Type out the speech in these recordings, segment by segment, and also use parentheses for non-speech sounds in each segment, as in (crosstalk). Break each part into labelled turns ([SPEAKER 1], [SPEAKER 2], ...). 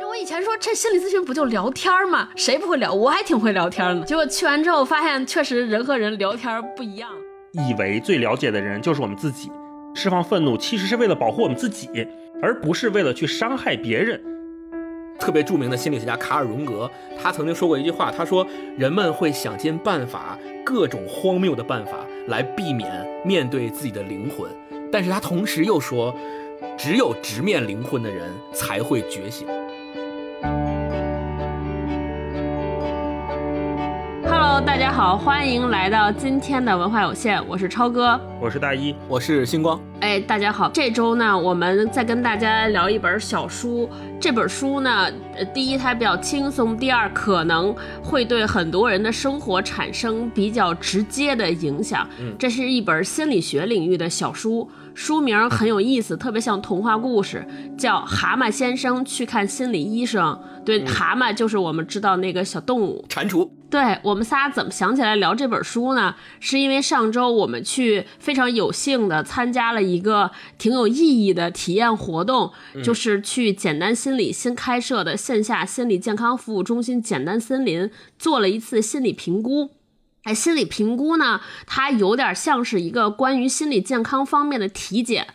[SPEAKER 1] 就我以前说这心理咨询不就聊天吗？谁不会聊？我还挺会聊天的。结果去完之后发现，确实人和人聊天不一样。
[SPEAKER 2] 以为最了解的人就是我们自己，释放愤怒其实是为了保护我们自己，而不是为了去伤害别人。
[SPEAKER 3] 特别著名的心理学家卡尔荣格，他曾经说过一句话，他说：“人们会想尽办法，各种荒谬的办法来避免面对自己的灵魂。”但是他同时又说：“只有直面灵魂的人才会觉醒。”
[SPEAKER 1] Hello，大家好，欢迎来到今天的文化有限，我是超哥，
[SPEAKER 2] 我是大一，
[SPEAKER 3] 我是星光。
[SPEAKER 1] 哎，大家好，这周呢，我们再跟大家聊一本小书。这本书呢，呃，第一它比较轻松，第二可能会对很多人的生活产生比较直接的影响。
[SPEAKER 3] 嗯，
[SPEAKER 1] 这是一本心理学领域的小书，书名很有意思，特别像童话故事，叫《蛤蟆先生去看心理医生》。对，蛤蟆就是我们知道那个小动物，
[SPEAKER 3] 蟾蜍。
[SPEAKER 1] 对我们仨怎么想起来聊这本书呢？是因为上周我们去非常有幸的参加了一个挺有意义的体验活动，就是去简单心理新开设的线下心理健康服务中心简单森林做了一次心理评估。哎，心理评估呢，它有点像是一个关于心理健康方面的体检，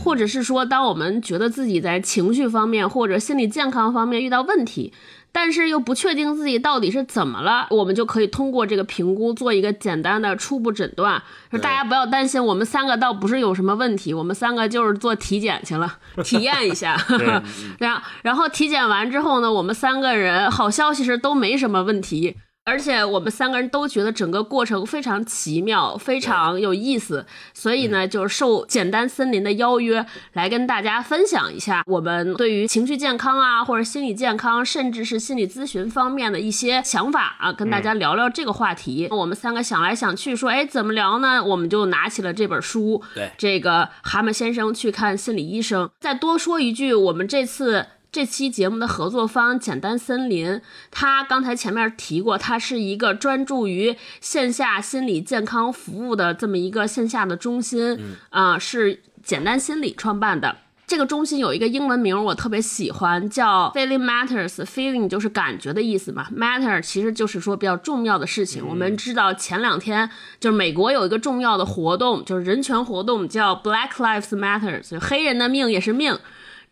[SPEAKER 1] 或者是说，当我们觉得自己在情绪方面或者心理健康方面遇到问题。但是又不确定自己到底是怎么了，我们就可以通过这个评估做一个简单的初步诊断。说大家不要担心，我们三个倒不是有什么问题，我们三个就是做体检去了，(laughs) 体验一下。(laughs) 然后，然后体检完之后呢，我们三个人好消息是都没什么问题。而且我们三个人都觉得整个过程非常奇妙，非常有意思，所以呢，就是受简单森林的邀约，来跟大家分享一下我们对于情绪健康啊，或者心理健康，甚至是心理咨询方面的一些想法啊，跟大家聊聊这个话题。我们三个想来想去，说，哎，怎么聊呢？我们就拿起了这本书，
[SPEAKER 3] 对，
[SPEAKER 1] 这个蛤蟆先生去看心理医生。再多说一句，我们这次。这期节目的合作方简单森林，他刚才前面提过，他是一个专注于线下心理健康服务的这么一个线下的中心，啊，是简单心理创办的。这个中心有一个英文名，我特别喜欢，叫 Feeling Matters。Feeling 就是感觉的意思嘛，Matter 其实就是说比较重要的事情。我们知道前两天就是美国有一个重要的活动，就是人权活动，叫 Black Lives Matter，就黑人的命也是命。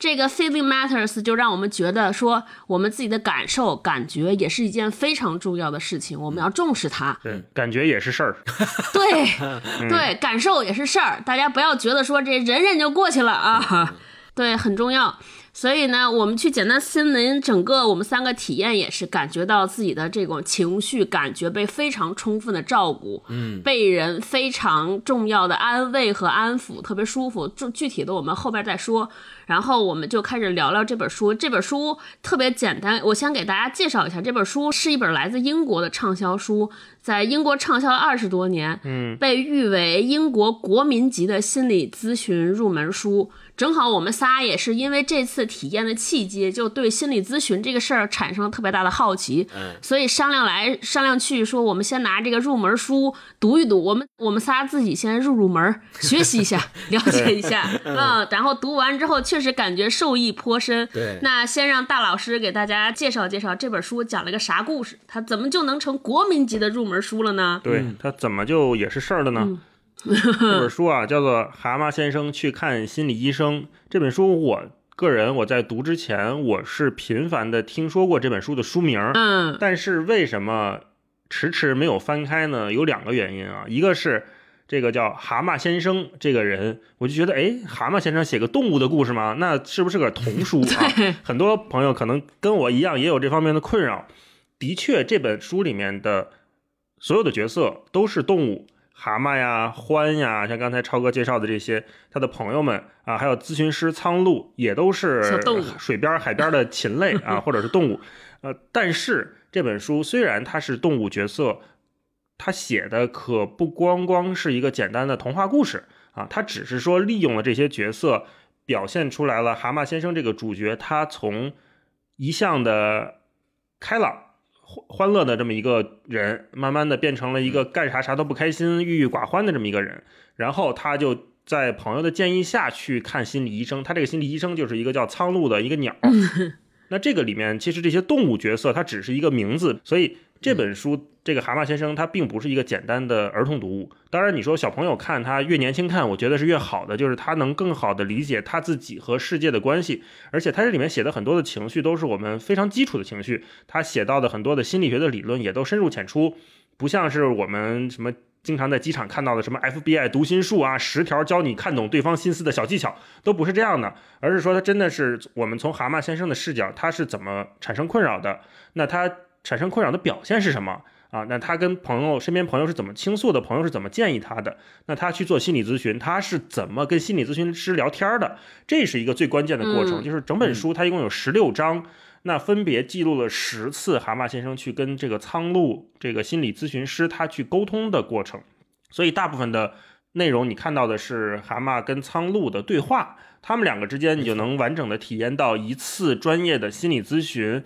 [SPEAKER 1] 这个 feeling matters 就让我们觉得说，我们自己的感受、感觉也是一件非常重要的事情，我们要重视它。
[SPEAKER 2] 对，感觉也是事儿。(laughs) (laughs)
[SPEAKER 1] 对，对，感受也是事儿。大家不要觉得说这忍忍就过去了啊，对，很重要。所以呢，我们去简单森林，整个我们三个体验也是感觉到自己的这种情绪感觉被非常充分的照顾，
[SPEAKER 3] 嗯，
[SPEAKER 1] 被人非常重要的安慰和安抚，特别舒服。就具体的我们后边再说。然后我们就开始聊聊这本书。这本书特别简单，我先给大家介绍一下，这本书是一本来自英国的畅销书，在英国畅销了二十多年，
[SPEAKER 2] 嗯，
[SPEAKER 1] 被誉为英国国民级的心理咨询入门书。正好我们仨也是因为这次体验的契机，就对心理咨询这个事儿产生了特别大的好奇，
[SPEAKER 3] 嗯，
[SPEAKER 1] 所以商量来商量去，说我们先拿这个入门书读一读，我们我们仨自己先入入门，(laughs) 学习一下，了解一下，嗯，然后读完之后确实感觉受益颇深。
[SPEAKER 3] 对，
[SPEAKER 1] 那先让大老师给大家介绍介绍这本书讲了个啥故事，它怎么就能成国民级的入门书了呢？
[SPEAKER 2] 对，它怎么就也是事儿了呢？(laughs) 这本书啊，叫做《蛤蟆先生去看心理医生》。这本书，我个人我在读之前，我是频繁的听说过这本书的书名，
[SPEAKER 1] 嗯，
[SPEAKER 2] 但是为什么迟迟没有翻开呢？有两个原因啊，一个是这个叫蛤蟆先生这个人，我就觉得，哎，蛤蟆先生写个动物的故事吗？那是不是个童书啊？(laughs) 很多朋友可能跟我一样，也有这方面的困扰。的确，这本书里面的所有的角色都是动物。蛤蟆呀，獾呀，像刚才超哥介绍的这些，他的朋友们啊，还有咨询师苍鹭，也都是水边、海边的禽类啊，或者是动物。呃，但是这本书虽然它是动物角色，它写的可不光光是一个简单的童话故事啊，它只是说利用了这些角色，表现出来了蛤蟆先生这个主角，他从一向的开朗。欢乐的这么一个人，慢慢的变成了一个干啥啥都不开心、郁郁寡欢的这么一个人。然后他就在朋友的建议下去看心理医生。他这个心理医生就是一个叫苍鹭的一个鸟。(laughs) 那这个里面其实这些动物角色它只是一个名字，所以这本书这个蛤蟆先生它并不是一个简单的儿童读物。当然，你说小朋友看他越年轻看，我觉得是越好的，就是他能更好的理解他自己和世界的关系，而且他这里面写的很多的情绪都是我们非常基础的情绪，他写到的很多的心理学的理论也都深入浅出，不像是我们什么。经常在机场看到的什么 FBI 读心术啊，十条教你看懂对方心思的小技巧，都不是这样的，而是说他真的是我们从蛤蟆先生的视角，他是怎么产生困扰的？那他产生困扰的表现是什么啊？那他跟朋友身边朋友是怎么倾诉的？朋友是怎么建议他的？那他去做心理咨询，他是怎么跟心理咨询师聊天的？这是一个最关键的过程，就是整本书它一共有十六章。那分别记录了十次蛤蟆先生去跟这个苍鹭这个心理咨询师他去沟通的过程，所以大部分的内容你看到的是蛤蟆跟苍鹭的对话，他们两个之间你就能完整的体验到一次专业的心理咨询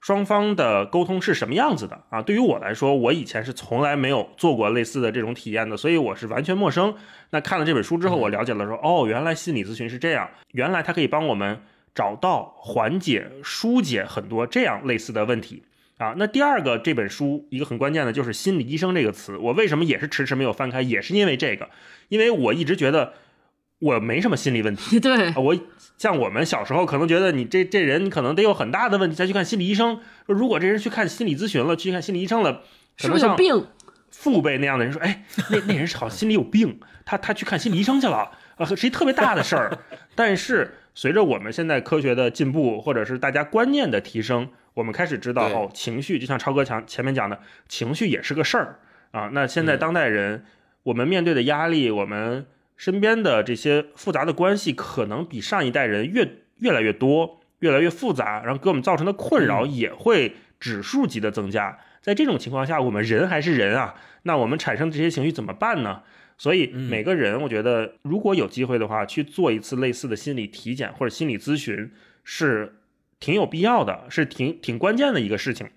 [SPEAKER 2] 双方的沟通是什么样子的啊。对于我来说，我以前是从来没有做过类似的这种体验的，所以我是完全陌生。那看了这本书之后，我了解了说，哦，原来心理咨询是这样，原来它可以帮我们。找到缓解、疏解很多这样类似的问题啊。那第二个这本书一个很关键的就是“心理医生”这个词。我为什么也是迟迟没有翻开，也是因为这个，因为我一直觉得我没什么心理问题。(laughs)
[SPEAKER 1] 对，
[SPEAKER 2] 我像我们小时候可能觉得你这这人可能得有很大的问题才去看心理医生。如果这人去看心理咨询了，去看心理医生了，可能像父辈那样的人说：“哎，那那人好像心里有病，他他去看心理医生去了啊，是一特别大的事儿。”但是。随着我们现在科学的进步，或者是大家观念的提升，我们开始知道哦，情绪就像超哥强前面讲的，情绪也是个事儿啊。那现在当代人，我们面对的压力，我们身边的这些复杂的关系，可能比上一代人越越来越多，越来越复杂，然后给我们造成的困扰也会指数级的增加。在这种情况下，我们人还是人啊，那我们产生这些情绪怎么办呢？所以每个人，我觉得如果有机会的话，去做一次类似的心理体检或者心理咨询，是挺有必要的，是挺挺关键的一个事情。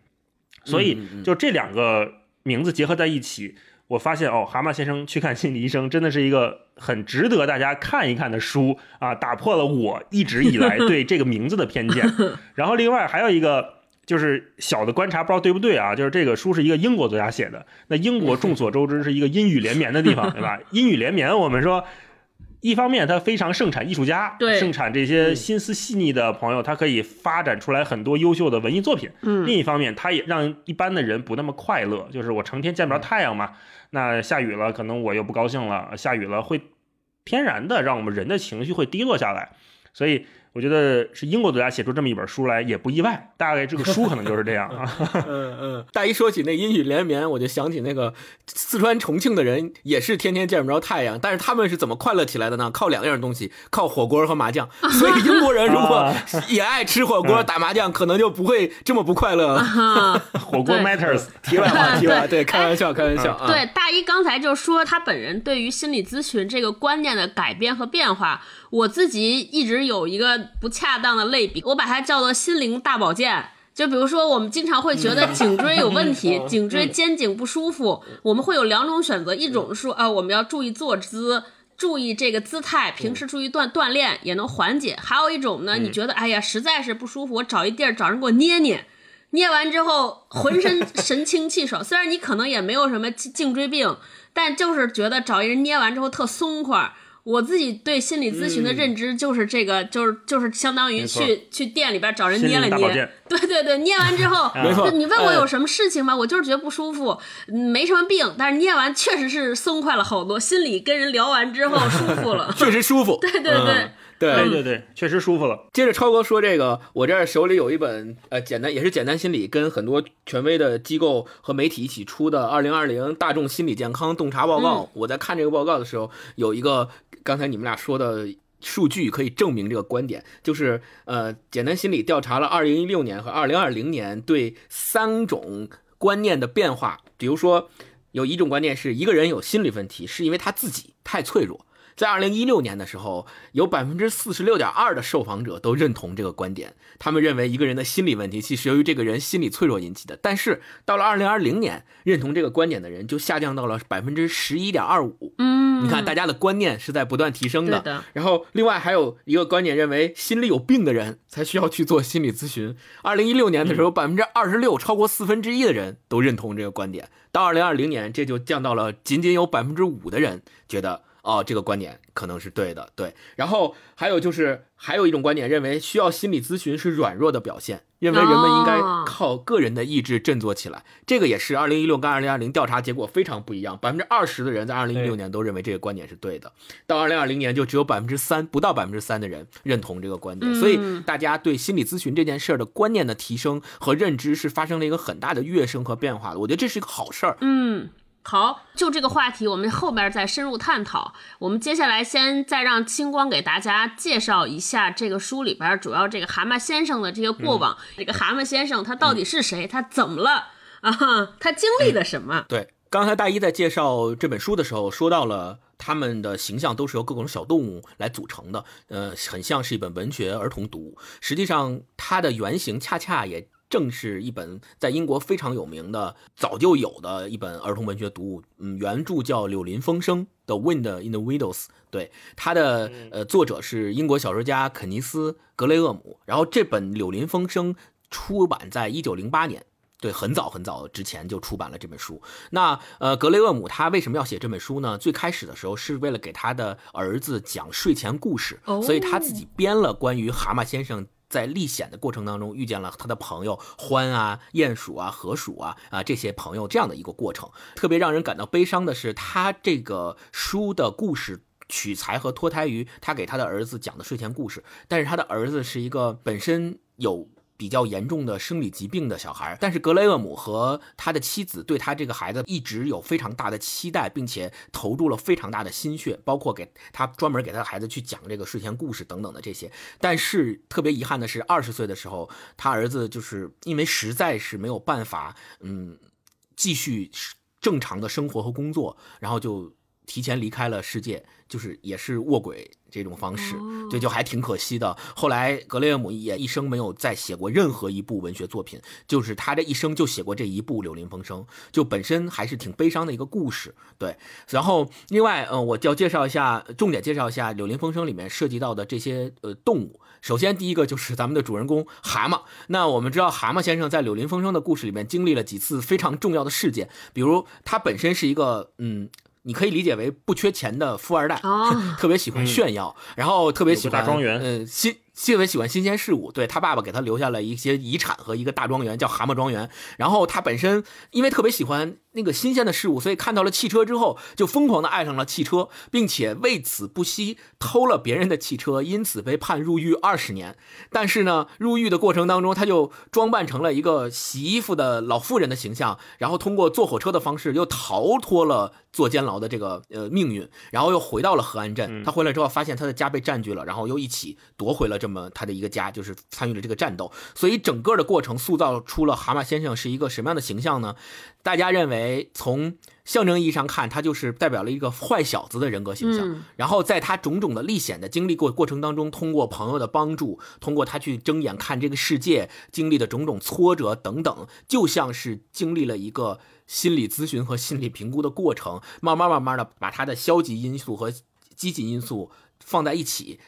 [SPEAKER 2] 所以就这两个名字结合在一起，我发现哦，蛤蟆先生去看心理医生真的是一个很值得大家看一看的书啊，打破了我一直以来对这个名字的偏见。(laughs) 然后另外还有一个。就是小的观察，不知道对不对啊？就是这个书是一个英国作家写的。那英国众所周知是一个阴雨连绵的地方，(laughs) 对吧？阴雨连绵，我们说，一方面它非常盛产艺术家，
[SPEAKER 1] 对，
[SPEAKER 2] 盛产这些心思细腻的朋友，他可以发展出来很多优秀的文艺作品。
[SPEAKER 1] 嗯，
[SPEAKER 2] 另一方面，它也让一般的人不那么快乐。就是我成天见不着太阳嘛，那下雨了，可能我又不高兴了。下雨了，会天然的让我们人的情绪会低落下来，所以。我觉得是英国作家写出这么一本书来也不意外，大概这个书可能就是这样啊。(laughs)
[SPEAKER 3] 嗯嗯，大一说起那阴雨连绵，我就想起那个四川重庆的人也是天天见不着太阳，但是他们是怎么快乐起来的呢？靠两样东西，靠火锅和麻将。所以英国人如果 (laughs) 也爱吃火锅、打麻将，可能就不会这么不快乐。(laughs)
[SPEAKER 2] 火锅 matters。
[SPEAKER 3] 题外话，题外对，开玩笑，开玩笑。
[SPEAKER 1] 对，大一刚才就说他本人对于心理咨询这个观念的改变和变化。我自己一直有一个不恰当的类比，我把它叫做心灵大保健。就比如说，我们经常会觉得颈椎有问题，(laughs) 颈椎肩颈不舒服，我们会有两种选择，一种是说啊，我们要注意坐姿，注意这个姿态，平时注意锻锻炼也能缓解；还有一种呢，你觉得哎呀实在是不舒服，我找一地儿找人给我捏捏，捏完之后浑身 (laughs) 神清气爽。虽然你可能也没有什么颈椎病，但就是觉得找一人捏完之后特松快。我自己对心理咨询的认知就是这个，就是就是相当于去去店里边找人捏了捏，对对对，捏完之后，(laughs)
[SPEAKER 3] 没错，
[SPEAKER 1] 你问我有什么事情吗？我就是觉得不舒服，没什么病，但是捏完确实是松快了好多，心里跟人聊完之后舒服了，(laughs)
[SPEAKER 3] 确实舒服，
[SPEAKER 1] 对 (laughs) 对对。
[SPEAKER 2] 对对对，确实舒服了。
[SPEAKER 3] 接着超哥说这个，我这儿手里有一本呃简单也是简单心理，跟很多权威的机构和媒体一起出的《二零二零大众心理健康洞察报告》。我在看这个报告的时候，有一个刚才你们俩说的数据可以证明这个观点，就是呃简单心理调查了二零一六年和二零二零年对三种观念的变化。比如说，有一种观念是一个人有心理问题是因为他自己太脆弱。在二零一六年的时候，有百分之四十六点二的受访者都认同这个观点，他们认为一个人的心理问题其实由于这个人心理脆弱引起的。但是到了二零二零年，认同这个观点的人就下降到了百分之十一点二五。
[SPEAKER 1] 嗯，
[SPEAKER 3] 你看，大家的观念是在不断提升的。
[SPEAKER 1] 的
[SPEAKER 3] 然后，另外还有一个观点认为，心里有病的人才需要去做心理咨询。二零一六年的时候，百分之二十六，超过四分之一的人都认同这个观点。到二零二零年，这就降到了仅仅有百分之五的人觉得。哦，这个观点可能是对的，对。然后还有就是，还有一种观点认为，需要心理咨询是软弱的表现，认为人们应该
[SPEAKER 1] 哦
[SPEAKER 3] 靠个人的意志振作起来。这个也是二零一六跟二零二零调查结果非常不一样，百分之二十的人在二零一六年都认为这个观点是对的，到二零二零年就只有百分之三，不到百分之三的人认同这个观点。
[SPEAKER 1] 嗯
[SPEAKER 3] 所以大家对心理咨询这件事儿的观念的提升和认知是发生了一个很大的跃升和变化的。我觉得这是一个好事儿。
[SPEAKER 1] 嗯，好，就这个话题，我们后边再深入探讨。我们接下来先再让清光给大家介绍一下这个书里边主要这个蛤蟆先生的这些过往。这个蛤蟆先生他到底是谁？他怎么了啊？他经历了什么？
[SPEAKER 3] 对，刚才大一在介绍这本书的时候说到了。他们的形象都是由各种小动物来组成的，呃，很像是一本文学儿童读物。实际上，它的原型恰恰也正是一本在英国非常有名的、早就有的一本儿童文学读物。嗯，原著叫《柳林风声》的《Wind in the Windows》。对，它的呃作者是英国小说家肯尼斯·格雷厄姆。然后这本《柳林风声》出版在一九零八年。对，很早很早之前就出版了这本书。那呃，格雷厄姆他为什么要写这本书呢？最开始的时候是为了给他的儿子讲睡前故事，
[SPEAKER 1] 哦
[SPEAKER 3] 所以他自己编了关于蛤蟆先生。在历险的过程当中，遇见了他的朋友欢啊、鼹鼠啊、河鼠啊啊这些朋友这样的一个过程。特别让人感到悲伤的是，他这个书的故事取材和脱胎于他给他的儿子讲的睡前故事，但是他的儿子是一个本身有。比较严重的生理疾病的小孩，但是格雷厄姆和他的妻子对他这个孩子一直有非常大的期待，并且投入了非常大的心血，包括给他专门给他的孩子去讲这个睡前故事等等的这些。但是特别遗憾的是，二十岁的时候，他儿子就是因为实在是没有办法，嗯，继续正常的生活和工作，然后就提前离开了世界，就是也是卧轨这种方式，对，就还挺可惜的。后来格雷厄姆也一生没有再写过任何一部文学作品，就是他这一生就写过这一部《柳林风声》，就本身还是挺悲伤的一个故事。对，然后另外，呃，我就要介绍一下，重点介绍一下《柳林风声》里面涉及到的这些呃动物。首先，第一个就是 (laughs) 咱们的主人公蛤蟆。那我们知道，蛤蟆先生在《柳林风声》的故事里面经历了几次非常重要的事件，比如他本身是一个嗯。你可以理解为不缺钱的富二代，
[SPEAKER 1] 哦
[SPEAKER 3] 特别喜欢炫耀，然后特别喜欢
[SPEAKER 2] 大庄园
[SPEAKER 3] 嗯，新特别喜欢新鲜事物。对他爸爸给他留下了一些遗产和一个大庄园，叫蛤蟆庄园。然后他本身因为特别喜欢那个新鲜的事物，所以看到了汽车之后，就疯狂的爱上了汽车，并且为此不惜偷了别人的汽车，因此被判入狱二十年。但是呢，入狱的过程当中，他就装扮成了一个洗衣服的老妇人的形象，然后通过坐火车的方式又逃脱了坐监牢的这个呃命运，然后又回到了河岸镇。他回来之后发现他的家被占据了，然后又一起夺回了这么他的一个家，就是参与了这个战斗。所以整个的过程塑造出了蛤蟆先生是一个什么样的形象呢？大家认为从象征意义上看，他就是代表了一个坏小子的人格形象。
[SPEAKER 1] 嗯
[SPEAKER 3] 然后在他种种的历险的经历过过程当中，通过朋友的帮助，通过他去睁眼看这个世界，经历的种种挫折等等，就像是经历了一个心理咨询和心理评估的过程，慢慢慢慢的把他的消极因素和积极因素放在一起。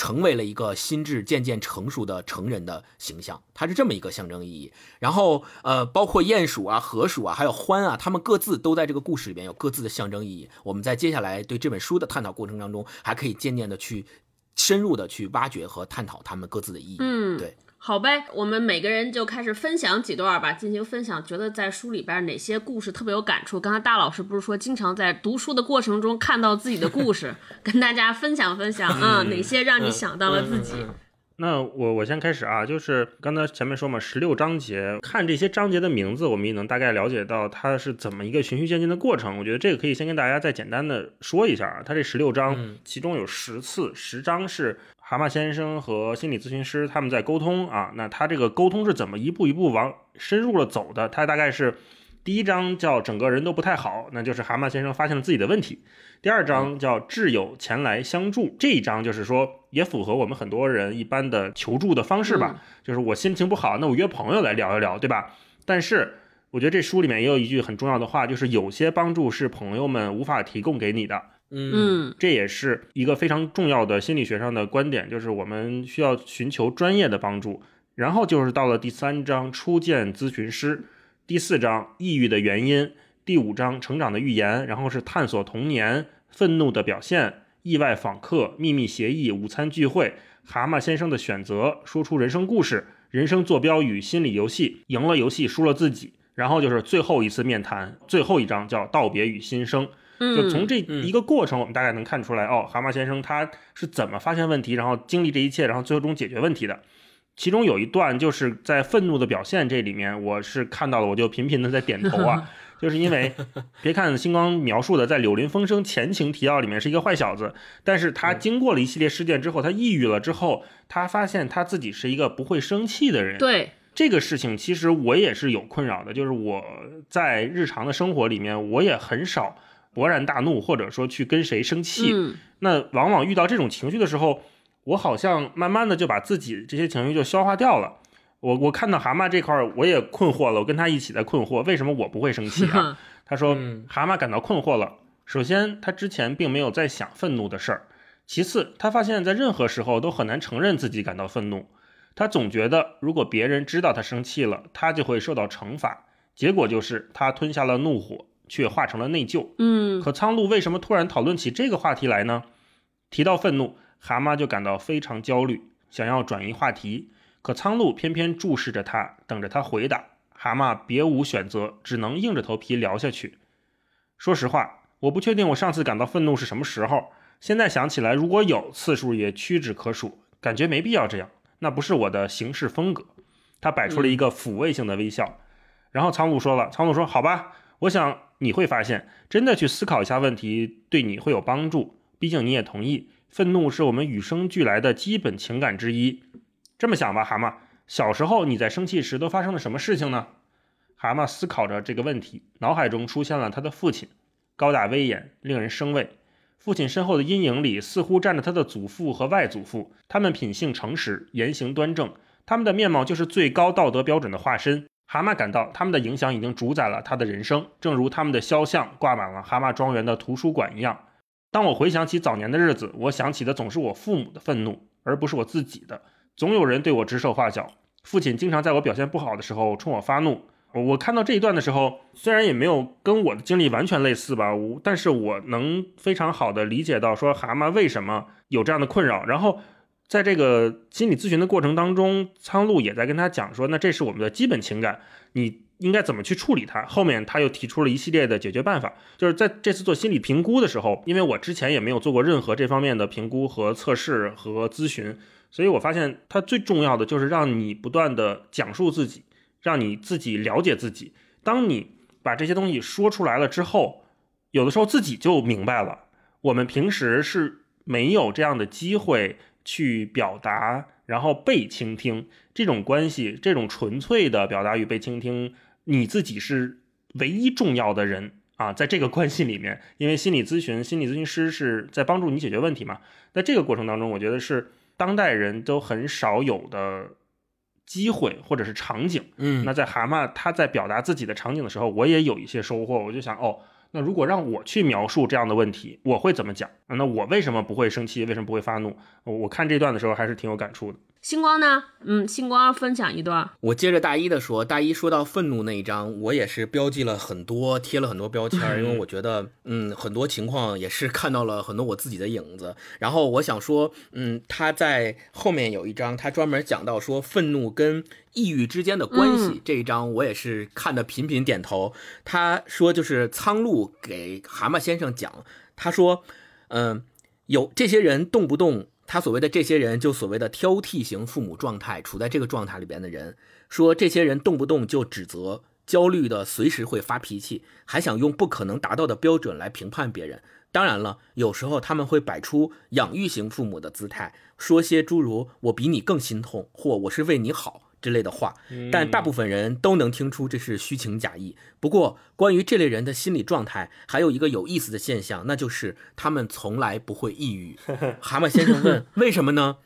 [SPEAKER 3] 成为了一个心智渐渐成熟的成人的形象，它是这么一个象征意义。然后，呃，包括鼹鼠啊、河鼠啊，还有獾啊，它们各自都在这个故事里边有各自的象征意义。我们在接下来对这本书的探讨过程当中，还可以渐渐的去深入的去挖掘和探讨它们各自的意义。
[SPEAKER 1] 嗯，
[SPEAKER 3] 对。
[SPEAKER 1] 好呗，我们每个人就开始分享几段吧，进行分享。觉得在书里边哪些故事特别有感触？刚才大老师不是说经常在读书的过程中看到自己的故事，(laughs) 跟大家分享分享啊、哪些让你想到了自己？
[SPEAKER 3] 嗯嗯嗯
[SPEAKER 2] 那我我先开始啊，就是刚才前面说嘛，十六章节，看这些章节的名字，我们也能大概了解到它是怎么一个循序渐进的过程。我觉得这个可以先跟大家再简单的说一下啊，它这十六章
[SPEAKER 3] 嗯，
[SPEAKER 2] 其中有十次，十章是蛤蟆先生和心理咨询师他们在沟通啊，那他这个沟通是怎么一步一步往深入了走的？他大概是第一章叫整个人都不太好，那就是蛤蟆先生发现了自己的问题。第二章叫挚友前来相助，这一章就是说也符合我们很多人一般的求助的方式吧，就是我心情不好，那我约朋友来聊一聊，对吧？但是我觉得这书里面也有一句很重要的话，就是有些帮助是朋友们无法提供给你的。
[SPEAKER 3] 嗯
[SPEAKER 1] 嗯
[SPEAKER 2] 这也是一个非常重要的心理学上的观点，就是我们需要寻求专业的帮助。然后就是到了第三章初见咨询师，第四章抑郁的原因，第五章成长的预言，然后是探索童年、愤怒的表现、意外访客、秘密协议、午餐聚会、蛤蟆先生的选择、说出人生故事、人生坐标与心理游戏、赢了游戏输了自己，然后就是最后一次面谈，最后一章叫道别与新生。
[SPEAKER 1] 嗯，
[SPEAKER 2] 就从这一个过程，我们大概能看出来，哦，蛤蟆先生他是怎么发现问题，然后经历这一切，然后最终解决问题的。其中有一段就是在愤怒的表现这里面，我是看到了，我就频频的在点头啊，(laughs) 就是因为 (laughs) 别看星光描述的在《柳林风声》前情提要里面是一个坏小子，但是他经过了一系列事件之后，他抑郁了之后，他发现他自己是一个不会生气的人。
[SPEAKER 1] 对，
[SPEAKER 2] 这个事情其实我也是有困扰的，就是我在日常的生活里面，我也很少勃然大怒，或者说去跟谁生气。
[SPEAKER 1] 嗯
[SPEAKER 2] 那往往遇到这种情绪的时候，我好像慢慢的就把自己这些情绪就消化掉了。我我看到蛤蟆这块儿，我也困惑了，我跟他一起在困惑，为什么我不会生气啊？(laughs) 他说
[SPEAKER 3] 嗯，
[SPEAKER 2] 蛤蟆感到困惑了。首先，他之前并没有在想愤怒的事儿；其次，他发现在任何时候都很难承认自己感到愤怒。他总觉得，如果别人知道他生气了，他就会受到惩罚。结果就是他吞下了怒火，却化成了内疚。
[SPEAKER 1] 嗯
[SPEAKER 2] 可苍鹭为什么突然讨论起这个话题来呢？提到愤怒，蛤蟆就感到非常焦虑，想要转移话题。可苍鹭偏偏注视着他，等着他回答。蛤蟆别无选择，只能硬着头皮聊下去。说实话，我不确定我上次感到愤怒是什么时候。现在想起来，如果有，次数也屈指可数。感觉没必要这样，那不是我的行事风格。他摆出了一个抚慰性的微笑。然后苍鹭说了：“苍鹭说，好吧，我想你会发现，真的去思考一下问题，对你会有帮助。毕竟你也同意，愤怒是我们与生俱来的基本情感之一。这么想吧，蛤蟆，小时候你在生气时都发生了什么事情呢？”蛤蟆思考着这个问题，脑海中出现了他的父亲，高大威严，令人生畏。父亲身后的阴影里，似乎站着他的祖父和外祖父，他们品性诚实，言行端正，他们的面貌就是最高道德标准的化身。蛤蟆感到他们的影响已经主宰了他的人生，正如他们的肖像挂满了蛤蟆庄园的图书馆一样。当我回想起早年的日子，我想起的总是我父母的愤怒，而不是我自己的。总有人对我指手画脚，父亲经常在我表现不好的时候冲我发怒。我看到这一段的时候，虽然也没有跟我的经历完全类似吧，但是我能非常好的理解到说蛤蟆为什么有这样的困扰。然后在这个心理咨询的过程当中，苍鹭也在跟他讲说，那这是我们的基本情感，你应该怎么去处理它。后面他又提出了一系列的解决办法，就是在这次做心理评估的时候，因为我之前也没有做过任何这方面的评估和测试和咨询，所以我发现它最重要的就是让你不断的讲述自己。让你自己了解自己。当你把这些东西说出来了之后，有的时候自己就明白了。我们平时是没有这样的机会去表达，然后被倾听这种关系，这种纯粹的表达与被倾听，你自己是唯一重要的人啊，在这个关系里面，因为心理咨询、心理咨询师是在帮助你解决问题嘛。在这个过程当中，我觉得是当代人都很少有的。机会或者是场景，
[SPEAKER 3] 嗯，
[SPEAKER 2] 那在蛤蟆他在表达自己的场景的时候，我也有一些收获。我就想，哦，那如果让我去描述这样的问题，我会怎么讲？那我为什么不会生气？为什么不会发怒？我看这段的时候还是挺有感触的。
[SPEAKER 1] 星光呢？嗯，星光分享一段。
[SPEAKER 3] 我接着大一的说，大一说到愤怒那一章，我也是标记了很多，贴了很多标签，因为我觉得，嗯，很多情况也是看到了很多我自己的影子。然后我想说，嗯，他在后面有一章，他专门讲到说愤怒跟抑郁之间的关系，
[SPEAKER 1] 嗯
[SPEAKER 3] 这一章我也是看的频频点头。他说就是苍鹭给蛤蟆先生讲，他说，嗯，有这些人动不动。他所谓的这些人，就所谓的挑剔型父母状态，处在这个状态里边的人，说这些人动不动就指责、焦虑的，随时会发脾气，还想用不可能达到的标准来评判别人。当然了，有时候他们会摆出养育型父母的姿态，说些诸如“我比你更心痛”或“我是为你好”。之类的话，但大部分人都能听出这是虚情假意。不过，关于这类人的心理状态，还有一个有意思的现象，那就是他们从来不会抑郁。(laughs) 蛤蟆先生问：“为什么呢？”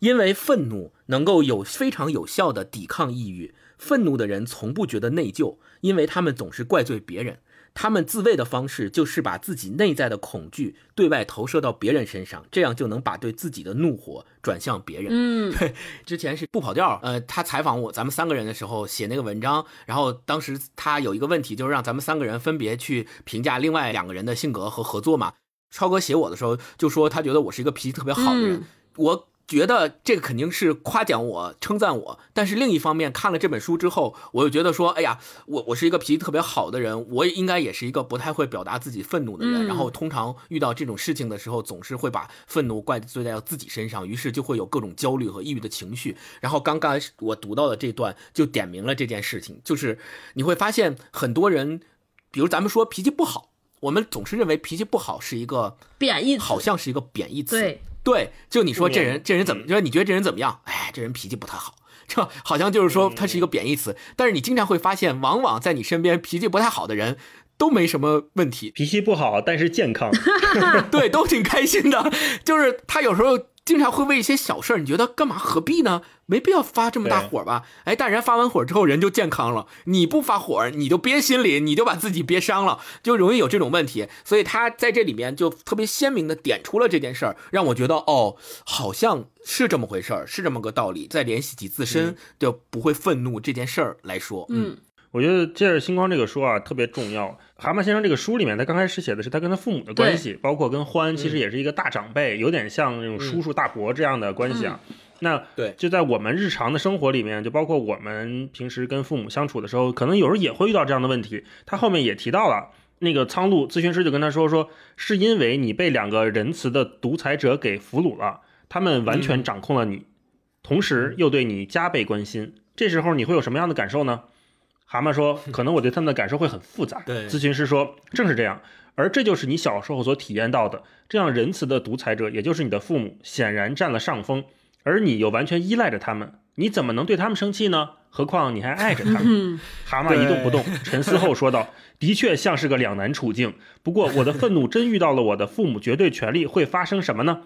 [SPEAKER 3] 因为愤怒能够有非常有效的抵抗抑郁。愤怒的人从不觉得内疚，因为他们总是怪罪别人。他们自卫的方式就是把自己内在的恐惧对外投射到别人身上，这样就能把对自己的怒火转向别人。
[SPEAKER 1] 嗯，(laughs)
[SPEAKER 3] 之前是不跑调，呃，他采访我咱们三个人的时候写那个文章，然后当时他有一个问题，就是让咱们三个人分别去评价另外两个人的性格和合作嘛。超哥写我的时候就说他觉得我是一个脾气特别好的人，我。觉得这个肯定是夸奖我、称赞我，但是另一方面看了这本书之后，我又觉得说，哎呀，我我是一个脾气特别好的人，我应该也是一个不太会表达自己愤怒的人，然后通常遇到这种事情的时候，总是会把愤怒怪罪在自己身上，于是就会有各种焦虑和抑郁的情绪。然后刚刚我读到的这段就点明了这件事情，就是你会发现很多人，比如咱们说脾气不好，我们总是认为脾气不好是一个
[SPEAKER 1] 贬义词，
[SPEAKER 3] 好像是一个贬义词。
[SPEAKER 1] 对。
[SPEAKER 3] 对，就你说这人，这人怎么？就说你觉得这人怎么样？哎，这人脾气不太好，这好像就是说他是一个贬义词。但是你经常会发现，往往在你身边脾气不太好的人，都没什么问题，
[SPEAKER 2] 脾气不好但是健康，(laughs)
[SPEAKER 3] 对，都挺开心的。就是他有时候。经常会为一些小事儿，你觉得干嘛何必呢？没必要发这么大火吧？哎，但人发完火之后人就健康了。你不发火，你就憋心里，你就把自己憋伤了，就容易有这种问题。所以他在这里面就特别鲜明的点出了这件事儿，让我觉得哦，好像是这么回事儿，是这么个道理。再联系起自身就不会愤怒这件事儿来说，
[SPEAKER 1] 嗯。
[SPEAKER 2] 我觉得借着星光这个书啊特别重要。蛤蟆先生这个书里面，他刚开始写的是他跟他父母的关系，包括跟欢其实也是一个大长辈，有点像那种叔叔大伯这样的关系啊。那
[SPEAKER 3] 对，
[SPEAKER 2] 就在我们日常的生活里面，就包括我们平时跟父母相处的时候，可能有时候也会遇到这样的问题。他后面也提到了，那个苍鹭咨询师就跟他说说，是因为你被两个仁慈的独裁者给俘虏了，他们完全掌控了你，同时又对你加倍关心。这时候你会有什么样的感受呢？蛤蟆说：“可能我对他们的感受会很复杂。(laughs) ”
[SPEAKER 3] 对，
[SPEAKER 2] 咨询师说：“正是这样，而这就是你小时候所体验到的。这样仁慈的独裁者，也就是你的父母，显然占了上风，而你又完全依赖着他们。你怎么能对他们生气呢？何况你还爱着他们。(laughs) ”蛤蟆一动不动，沉思后说道：“的确像是个两难处境。不过我的愤怒真遇到了我的父母绝对权利，会发生什么呢？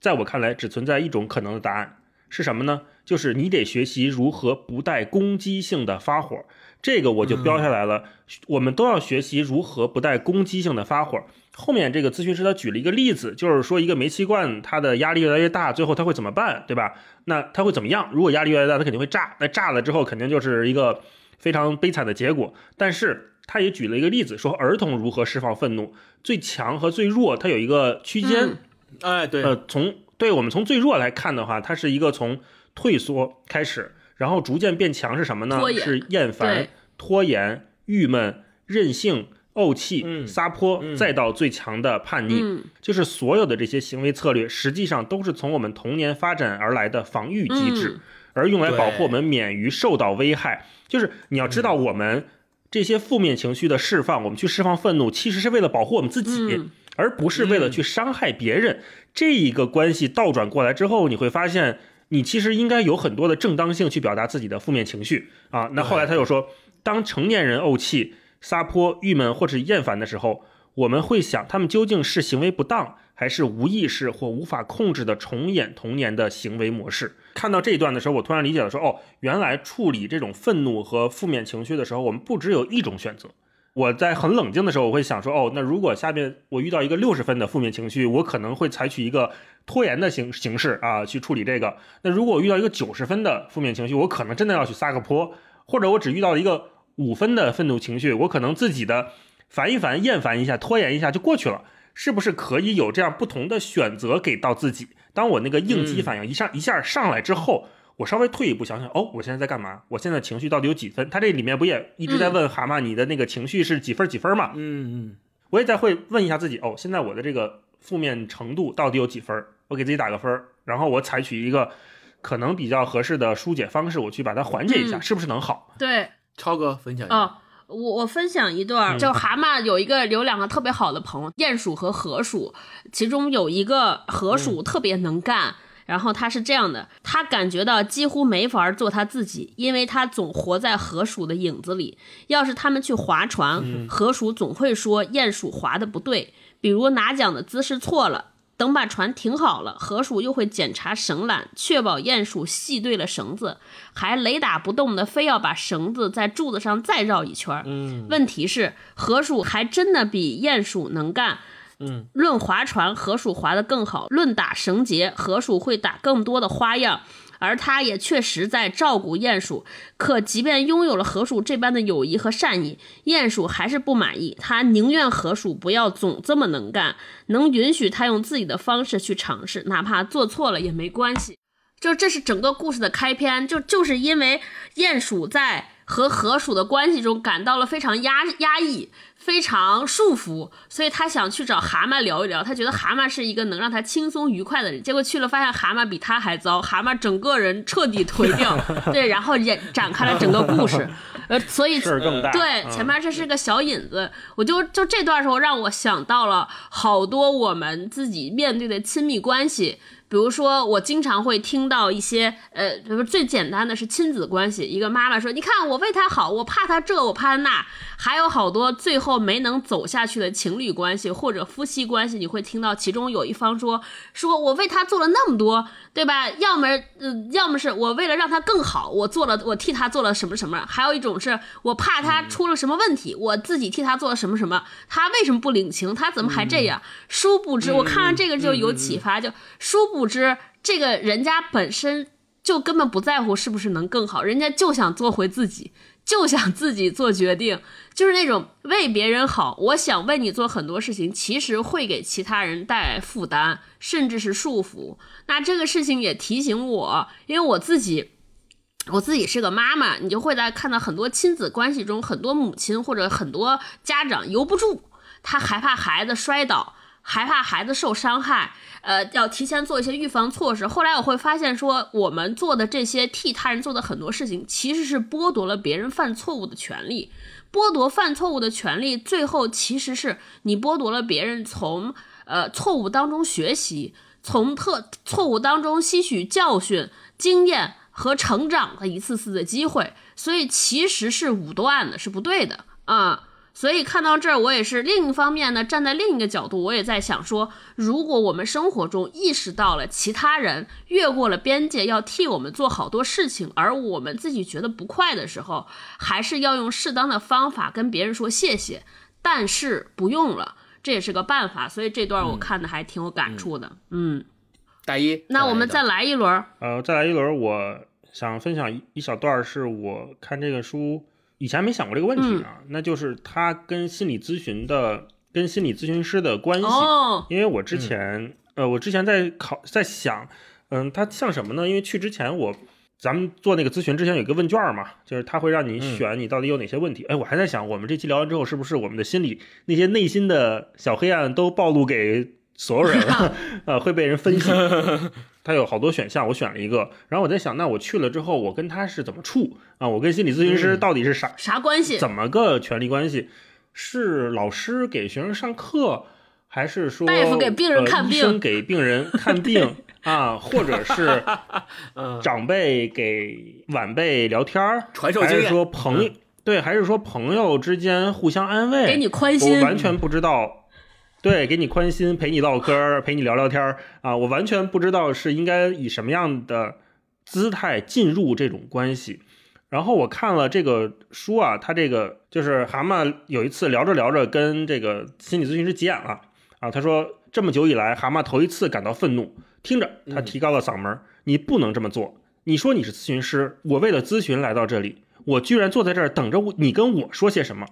[SPEAKER 2] 在我看来，只存在一种可能的答案，是什么呢？就是你得学习如何不带攻击性的发火。”这个我就标下来了，我们都要学习如何不带攻击性的发火。后面这个咨询师他举了一个例子，就是说一个煤气罐它的压力越来越大，最后它会怎么办，对吧？那它会怎么样？如果压力越来越大，它肯定会炸。那炸了之后，肯定就是一个非常悲惨的结果。但是他也举了一个例子，说儿童如何释放愤怒，最强和最弱，它有一个区间。
[SPEAKER 3] 哎，对，
[SPEAKER 2] 呃，从对我们从最弱来看的话，它是一个从退缩开始。然后逐渐变强是什么呢？是厌烦、拖延、郁闷、任性、怄气、撒泼，再到最强的叛逆。就是所有的这些行为策略，实际上都是从我们童年发展而来的防御机制，而用来保护我们免于受到危害。就是你要知道，我们这些负面情绪的释放，我们去释放愤怒，其实是为了保护我们自己，而不是为了去伤害别人。这一个关系倒转过来之后，你会发现。你其实应该有很多的正当性去表达自己的负面情绪啊。那后来他又说，当成年人怄气、撒泼、郁闷或者厌烦的时候，我们会想，他们究竟是行为不当，还是无意识或无法控制的重演童年的行为模式？看到这一段的时候，我突然理解了，说哦，原来处理这种愤怒和负面情绪的时候，我们不只有一种选择。我在很冷静的时候，我会想说，哦，那如果下面我遇到一个六十分的负面情绪，我可能会采取一个拖延的形形式啊去处理这个。那如果我遇到一个九十分的负面情绪，我可能真的要去撒个泼，或者我只遇到一个五分的愤怒情绪，我可能自己的烦一烦、厌烦一下、拖延一下就过去了。是不是可以有这样不同的选择给到自己？当我那个应激反应一下一下上来之后。我稍微退一步想想，哦，我现在在干嘛？我现在情绪到底有几分？他这里面不也一直在问蛤蟆，你的那个情绪是几分几分嘛？
[SPEAKER 3] 嗯嗯，
[SPEAKER 2] 我也在会问一下自己，哦，现在我的这个负面程度到底有几分？我给自己打个分儿，然后我采取一个可能比较合适的疏解方式，我去把它缓解一下，是不是能好？
[SPEAKER 1] 对，
[SPEAKER 3] 超哥分享一下。
[SPEAKER 1] 我我分享一段，就蛤蟆有一个有两个特别好的朋友，鼹鼠和河鼠，其中有一个河鼠特别能干。然后他是这样的，他感觉到几乎没法做他自己，因为他总活在河鼠的影子里。要是他们去划船，河鼠总会说鼹鼠划的不对，比如拿桨的姿势错了。等把船停好了，河鼠又会检查绳缆，确保鼹鼠系对了绳子，还雷打不动的非要把绳子在柱子上再绕一圈。
[SPEAKER 3] 嗯
[SPEAKER 1] 问题是，河鼠还真的比鼹鼠能干。
[SPEAKER 3] 嗯，
[SPEAKER 1] 论划船，河鼠划得更好；论打绳结，河鼠会打更多的花样。而他也确实在照顾鼹鼠。可即便拥有了河鼠这般的友谊和善意，鼹鼠还是不满意。他宁愿河鼠不要总这么能干，能允许他用自己的方式去尝试，哪怕做错了也没关系。就这是整个故事的开篇，就就是因为鼹鼠在和河鼠的关系中感到了非常压压抑、非常束缚，所以他想去找蛤蟆聊一聊。他觉得蛤蟆是一个能让他轻松愉快的人，结果去了发现蛤蟆比他还糟，蛤蟆整个人彻底颓掉。(laughs) 对，然后也展开了整个故事。(laughs) 呃，所以
[SPEAKER 2] 事更大。
[SPEAKER 1] 对，
[SPEAKER 2] 嗯
[SPEAKER 1] 前面这是个小引子，我就就这段时候让我想到了好多我们自己面对的亲密关系。比如说，我经常会听到一些，呃，比如最简单的是亲子关系，一个妈妈说：“你看我为他好，我怕他这，我怕他那。”还有好多最后没能走下去的情侣关系或者夫妻关系，你会听到其中有一方说：“说我为他做了那么多，对吧？要么，呃，要么是我为了让他更好，我做了，我替他做了什么什么。还有一种是我怕他出了什么问题，我自己替他做了什么什么。他为什么不领情？他怎么还这样？殊不知，我看完这个就有启发，就殊不知这个人家本身就根本不在乎是不是能更好，人家就想做回自己。就想自己做决定，就是那种为别人好。我想为你做很多事情，其实会给其他人带来负担，甚至是束缚。那这个事情也提醒我，因为我自己，我自己是个妈妈，你就会在看到很多亲子关系中，很多母亲或者很多家长由不住，他害怕孩子摔倒，害怕孩子受伤害。呃，要提前做一些预防措施。后来我会发现，说我们做的这些替他人做的很多事情，其实是剥夺了别人犯错误的权利。剥夺犯错误的权利，最后其实是你剥夺了别人从呃错误当中学习，从特错误当中吸取教训、经验和成长的一次次的机会。所以其实是武断的，是不对的啊。所以看到这儿，我也是另一方面呢，站在另一个角度，我也在想说，如果我们生活中意识到了其他人越过了边界，要替我们做好多事情，而我们自己觉得不快的时候，还是要用适当的方法跟别人说谢谢，但是不用了，这也是个办法。所以这段我看的还挺有感触的。嗯，
[SPEAKER 3] 大一，
[SPEAKER 1] 那我们再
[SPEAKER 3] 来
[SPEAKER 1] 一轮。
[SPEAKER 2] 呃，再来一轮，我想分享一一小段，是我看这个书以前没想过这个问题啊，那就是他跟心理咨询的、跟心理咨询师的关系。
[SPEAKER 1] 哦，
[SPEAKER 2] 因为我之前，呃，我之前在考，在想，嗯，它像什么呢？因为去之前我，咱们做那个咨询之前有一个问卷嘛，就是他会让你选你到底有哪些问题。哎，我还在想，我们这期聊完之后，是不是我们的心理那些内心的小黑暗都暴露给所有人了？(laughs) 呃，会被人分析。(laughs) 他有好多选项，我选了一个，然后我在想，那我去了之后，我跟他是怎么处啊？我跟心理咨询师到底是啥、
[SPEAKER 1] 啥关系？
[SPEAKER 2] 怎么个权利关系？是老师给学生上课，还是说
[SPEAKER 1] 大夫给病人看
[SPEAKER 2] 呃、医生给病人看病 (laughs) 啊？或者是
[SPEAKER 3] 嗯
[SPEAKER 2] 长辈给晚辈聊天儿，还是
[SPEAKER 3] 传授经验
[SPEAKER 2] 说朋友、对，还是说朋友之间互相安慰？
[SPEAKER 1] 给你宽心
[SPEAKER 2] 我完全不知道。对，给你宽心，陪你唠嗑，陪你聊聊天儿啊！我完全不知道是应该以什么样的姿态进入这种关系。然后我看了这个书啊，他这个就是蛤蟆有一次聊着聊着跟这个心理咨询师急眼了啊，他说这么久以来，蛤蟆头一次感到愤怒。听着，他提高了嗓门：“你不能这么做！你说你是咨询师，我为了咨询来到这里，我居然坐在这儿等着你跟我说些什么？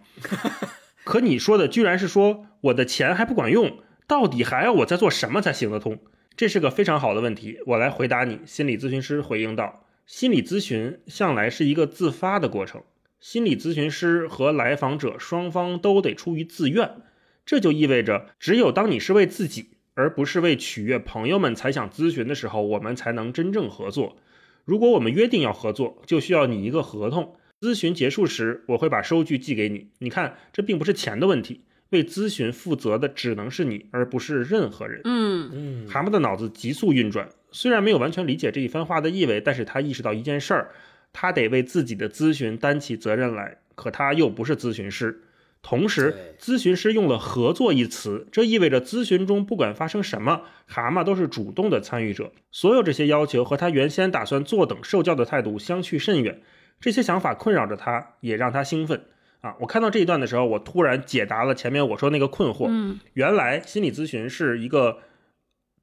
[SPEAKER 2] 可你说的居然是说我的钱还不管用，到底还要我再做什么才行得通？这是个非常好的问题，我来回答你。”心理咨询师回应道。心理咨询向来是一个自发的过程，心理咨询师和来访者双方都得出于自愿，这就意味着，只有当你是为自己，而不是为取悦朋友们才想咨询的时候，我们才能真正合作。如果我们约定要合作，就需要你一个合同。咨询结束时，我会把收据寄给你。你看，这并不是钱的问题，为咨询负责的只能是你，而不是任何人。
[SPEAKER 1] 嗯
[SPEAKER 3] 嗯
[SPEAKER 2] 蛤蟆的脑子急速运转，虽然没有完全理解这一番话的意味，但是他意识到一件事儿，他得为自己的咨询担起责任来。可他又不是咨询师，同时咨询师用了“合作”一词，这意味着咨询中不管发生什么，蛤蟆都是主动的参与者。所有这些要求和他原先打算坐等受教的态度相去甚远。这些想法困扰着他，也让他兴奋。啊，我看到这一段的时候，我突然解答了前面我说那个困惑。
[SPEAKER 1] 嗯
[SPEAKER 2] 原来心理咨询是一个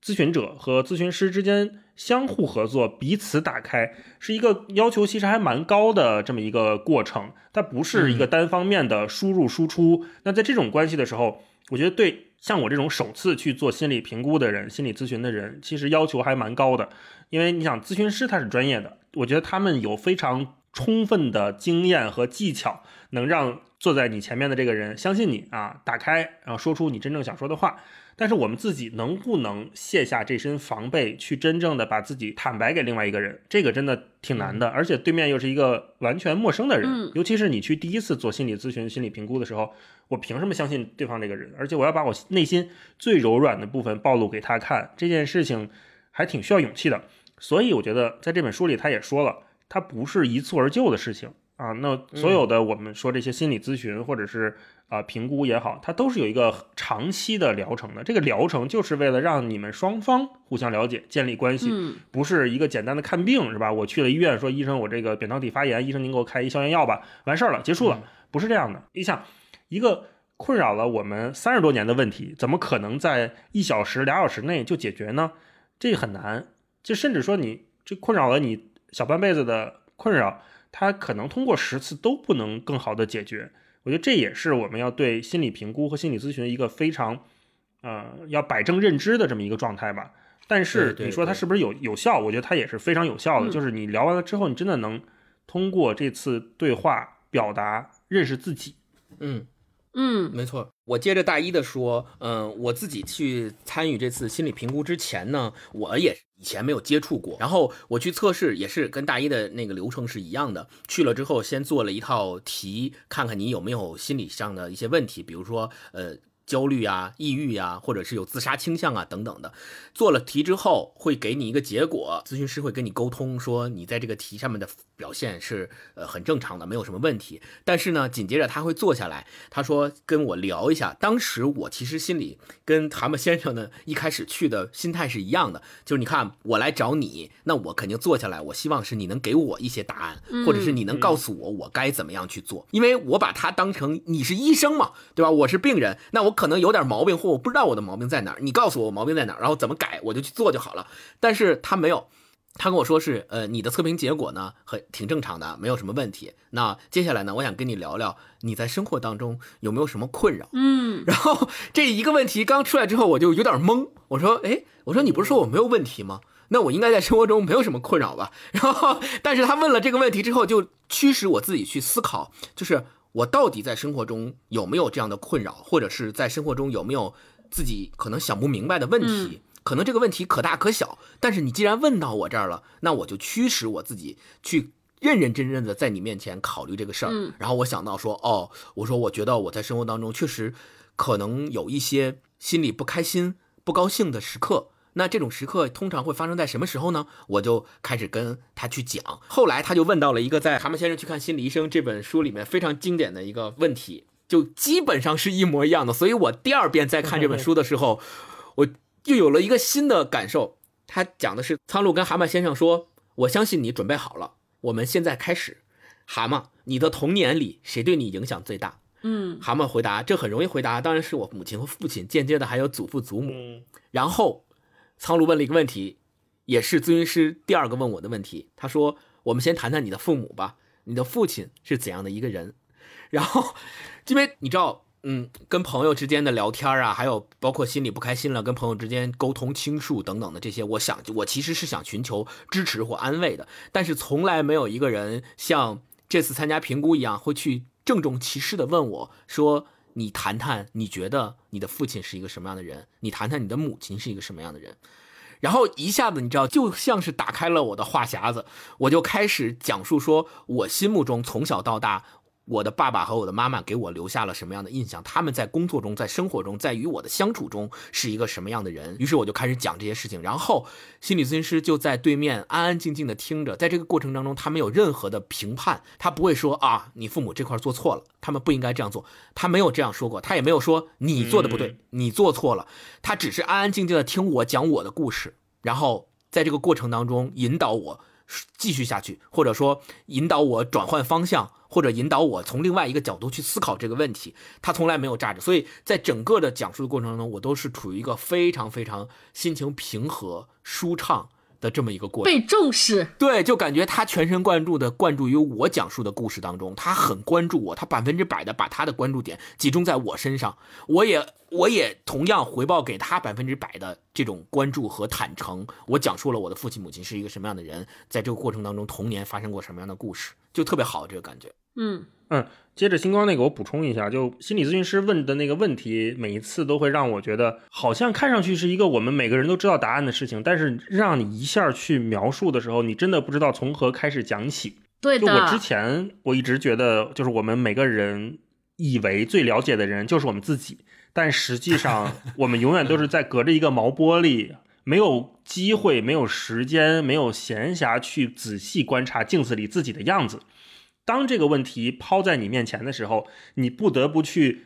[SPEAKER 2] 咨询者和咨询师之间相互合作、彼此打开，是一个要求其实还蛮高的这么一个过程。它不是一个单方面的输入输出。那在这种关系的时候，我觉得对像我这种首次去做心理评估的人、心理咨询的人，其实要求还蛮高的。因为你想，咨询师他是专业的，我觉得他们有非常充分的经验和技巧，能让坐在你前面的这个人相信你啊，打开，然后说出你真正想说的话。但是我们自己能不能卸下这身防备，去真正的把自己坦白给另外一个人，这个真的挺难的。而且对面又是一个完全陌生的人，
[SPEAKER 1] 嗯
[SPEAKER 2] 尤其是你去第一次做心理咨询、心理评估的时候，我凭什么相信对方这个人？而且我要把我内心最柔软的部分暴露给他看，这件事情还挺需要勇气的。所以我觉得在这本书里，他也说了，它不是一蹴而就的事情啊。那所有的我们说这些心理咨询或者是啊、评估也好，它都是有一个长期的疗程的。这个疗程就是为了让你们双方互相了解、建立关系，
[SPEAKER 1] 嗯
[SPEAKER 2] 不是一个简单的看病，是吧？我去了医院，说医生我这个扁桃体发炎，医生您给我开一消炎药吧，完事儿了，结束了，不是这样的。你想，一个困扰了我们三十多年的问题，怎么可能在一小时、俩小时内就解决呢？这很难。就甚至说你这困扰了你小半辈子的困扰，他可能通过十次都不能更好的解决。我觉得这也是我们要对心理评估和心理咨询一个非常，呃，要摆正认知的这么一个状态吧。但是你说它是不是有有效？我觉得它也是非常有效的。
[SPEAKER 1] 嗯
[SPEAKER 2] 就是你聊完了之后，你真的能通过这次对话表达认识自己。
[SPEAKER 3] 嗯，
[SPEAKER 1] 嗯
[SPEAKER 3] 没错。我接着大一的说，嗯，我自己去参与这次心理评估之前呢，我也以前没有接触过。然后我去测试也是跟大一的那个流程是一样的，去了之后先做了一套题，看看你有没有心理上的一些问题，比如说呃。焦虑啊、抑郁啊，或者是有自杀倾向啊等等的，做了题之后会给你一个结果，咨询师会跟你沟通说你在这个题上面的表现是呃很正常的，没有什么问题。但是呢，紧接着他会坐下来，他说跟我聊一下。当时我其实心里跟蛤蟆先生呢一开始去的心态是一样的，(laughs) 就是你看我来找你，那我肯定坐下来，我希望是你能给我一些答案，或者是你能告诉我我该怎么样去做，因为我把他当成你是医生嘛，对吧？我是病人，那我可能有点毛病，或我不知道我的毛病在哪儿，你告诉我我毛病在哪儿，然后怎么改，我就去做就好了。但是他没有。他跟我说是，呃，你的测评结果呢，很挺正常的，没有什么问题。那接下来呢，我想跟你聊聊你在生活当中有没有什么困扰。
[SPEAKER 1] 嗯
[SPEAKER 3] 然后这一个问题刚出来之后，我就有点懵。我说，哎，我说你不是说我没有问题吗？那我应该在生活中没有什么困扰吧？然后，但是他问了这个问题之后，就驱使我自己去思考，就是我到底在生活中有没有这样的困扰，或者是在生活中有没有自己可能想不明白的问题。可能这个问题可大可小，但是你既然问到我这儿了，那我就驱使我自己去认认真真的在你面前考虑这个事儿。
[SPEAKER 1] 嗯
[SPEAKER 3] 然后我想到说，哦，我说我觉得我在生活当中确实可能有一些心里不开心、不高兴的时刻。那这种时刻通常会发生在什么时候呢？我就开始跟他去讲。后来他就问到了一个在《蛤蟆先生去看心理医生》这本书里面非常经典的一个问题，就基本上是一模一样的。所以我第二遍在看这本书的时候，我又有了一个新的感受。他讲的是苍鹭跟蛤蟆先生说：“我相信你准备好了，我们现在开始。”蛤蟆，你的童年里谁对你影响最大？
[SPEAKER 1] 嗯
[SPEAKER 3] 蛤蟆回答：“这很容易回答，当然是我母亲和父亲，间接的还有祖父祖母。
[SPEAKER 2] 嗯，
[SPEAKER 3] 然后，苍鹭问了一个问题，也是咨询师第二个问我的问题。他说：“我们先谈谈你的父母吧，你的父亲是怎样的一个人？” (laughs) 然后，因为你知道，嗯，跟朋友之间的聊天啊，还有包括心里不开心了，跟朋友之间沟通倾诉等等的这些，我想我其实是想寻求支持或安慰的，但是从来没有一个人像这次参加评估一样，会去郑重其事的问我说：“你谈谈，你觉得你的父亲是一个什么样的人？你谈谈你的母亲是一个什么样的人？”然后一下子，你知道，就像是打开了我的话匣子，我就开始讲述说，我心目中从小到大，我的爸爸和我的妈妈给我留下了什么样的印象？他们在工作中、在生活中、在与我的相处中是一个什么样的人？于是我就开始讲这些事情，然后心理咨询师就在对面安安静静的听着。在这个过程当中，他没有任何的评判，他不会说啊，你父母这块做错了，他们不应该这样做，他没有这样说过，他也没有说你做的不对，你做错了，他只是安安静静的听我讲我的故事，然后在这个过程当中引导我继续下去，或者说引导我转换方向。或者引导我从另外一个角度去思考这个问题，他从来没有炸着，所以在整个的讲述的过程当中，我都是处于一个非常非常心情平和、舒畅的这么一个过程。
[SPEAKER 1] 被重视，
[SPEAKER 3] 对，就感觉他全神贯注的灌注于我讲述的故事当中，他很关注我，他百分之百的把他的关注点集中在我身上，我也我也同样回报给他百分之百的这种关注和坦诚。我讲述了我的父亲母亲是一个什么样的人，在这个过程当中童年发生过什么样的故事，就特别好这个感觉。
[SPEAKER 1] 嗯
[SPEAKER 2] 嗯，接着星光那个，我补充一下，就心理咨询师问的那个问题，每一次都会让我觉得，好像看上去是一个我们每个人都知道答案的事情，但是让你一下去描述的时候，你真的不知道从何开始讲起。
[SPEAKER 1] 对的。
[SPEAKER 2] 就我之前我一直觉得，就是我们每个人以为最了解的人就是我们自己，但实际上 (laughs) 我们永远都是在隔着一个毛玻璃，没有机会、没有时间、没有闲暇去仔细观察镜子里自己的样子。当这个问题抛在你面前的时候，你不得不去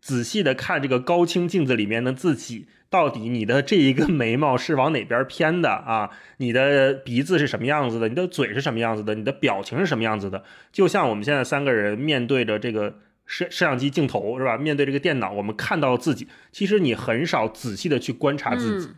[SPEAKER 2] 仔细的看这个高清镜子里面的自己，到底你的这一个眉毛是往哪边偏的啊？你的鼻子是什么样子的？你的嘴是什么样子的？你的表情是什么样子的？就像我们现在三个人面对着这个摄摄像机镜头是吧？面对这个电脑，我们看到自己，其实你很少仔细的去观察自己。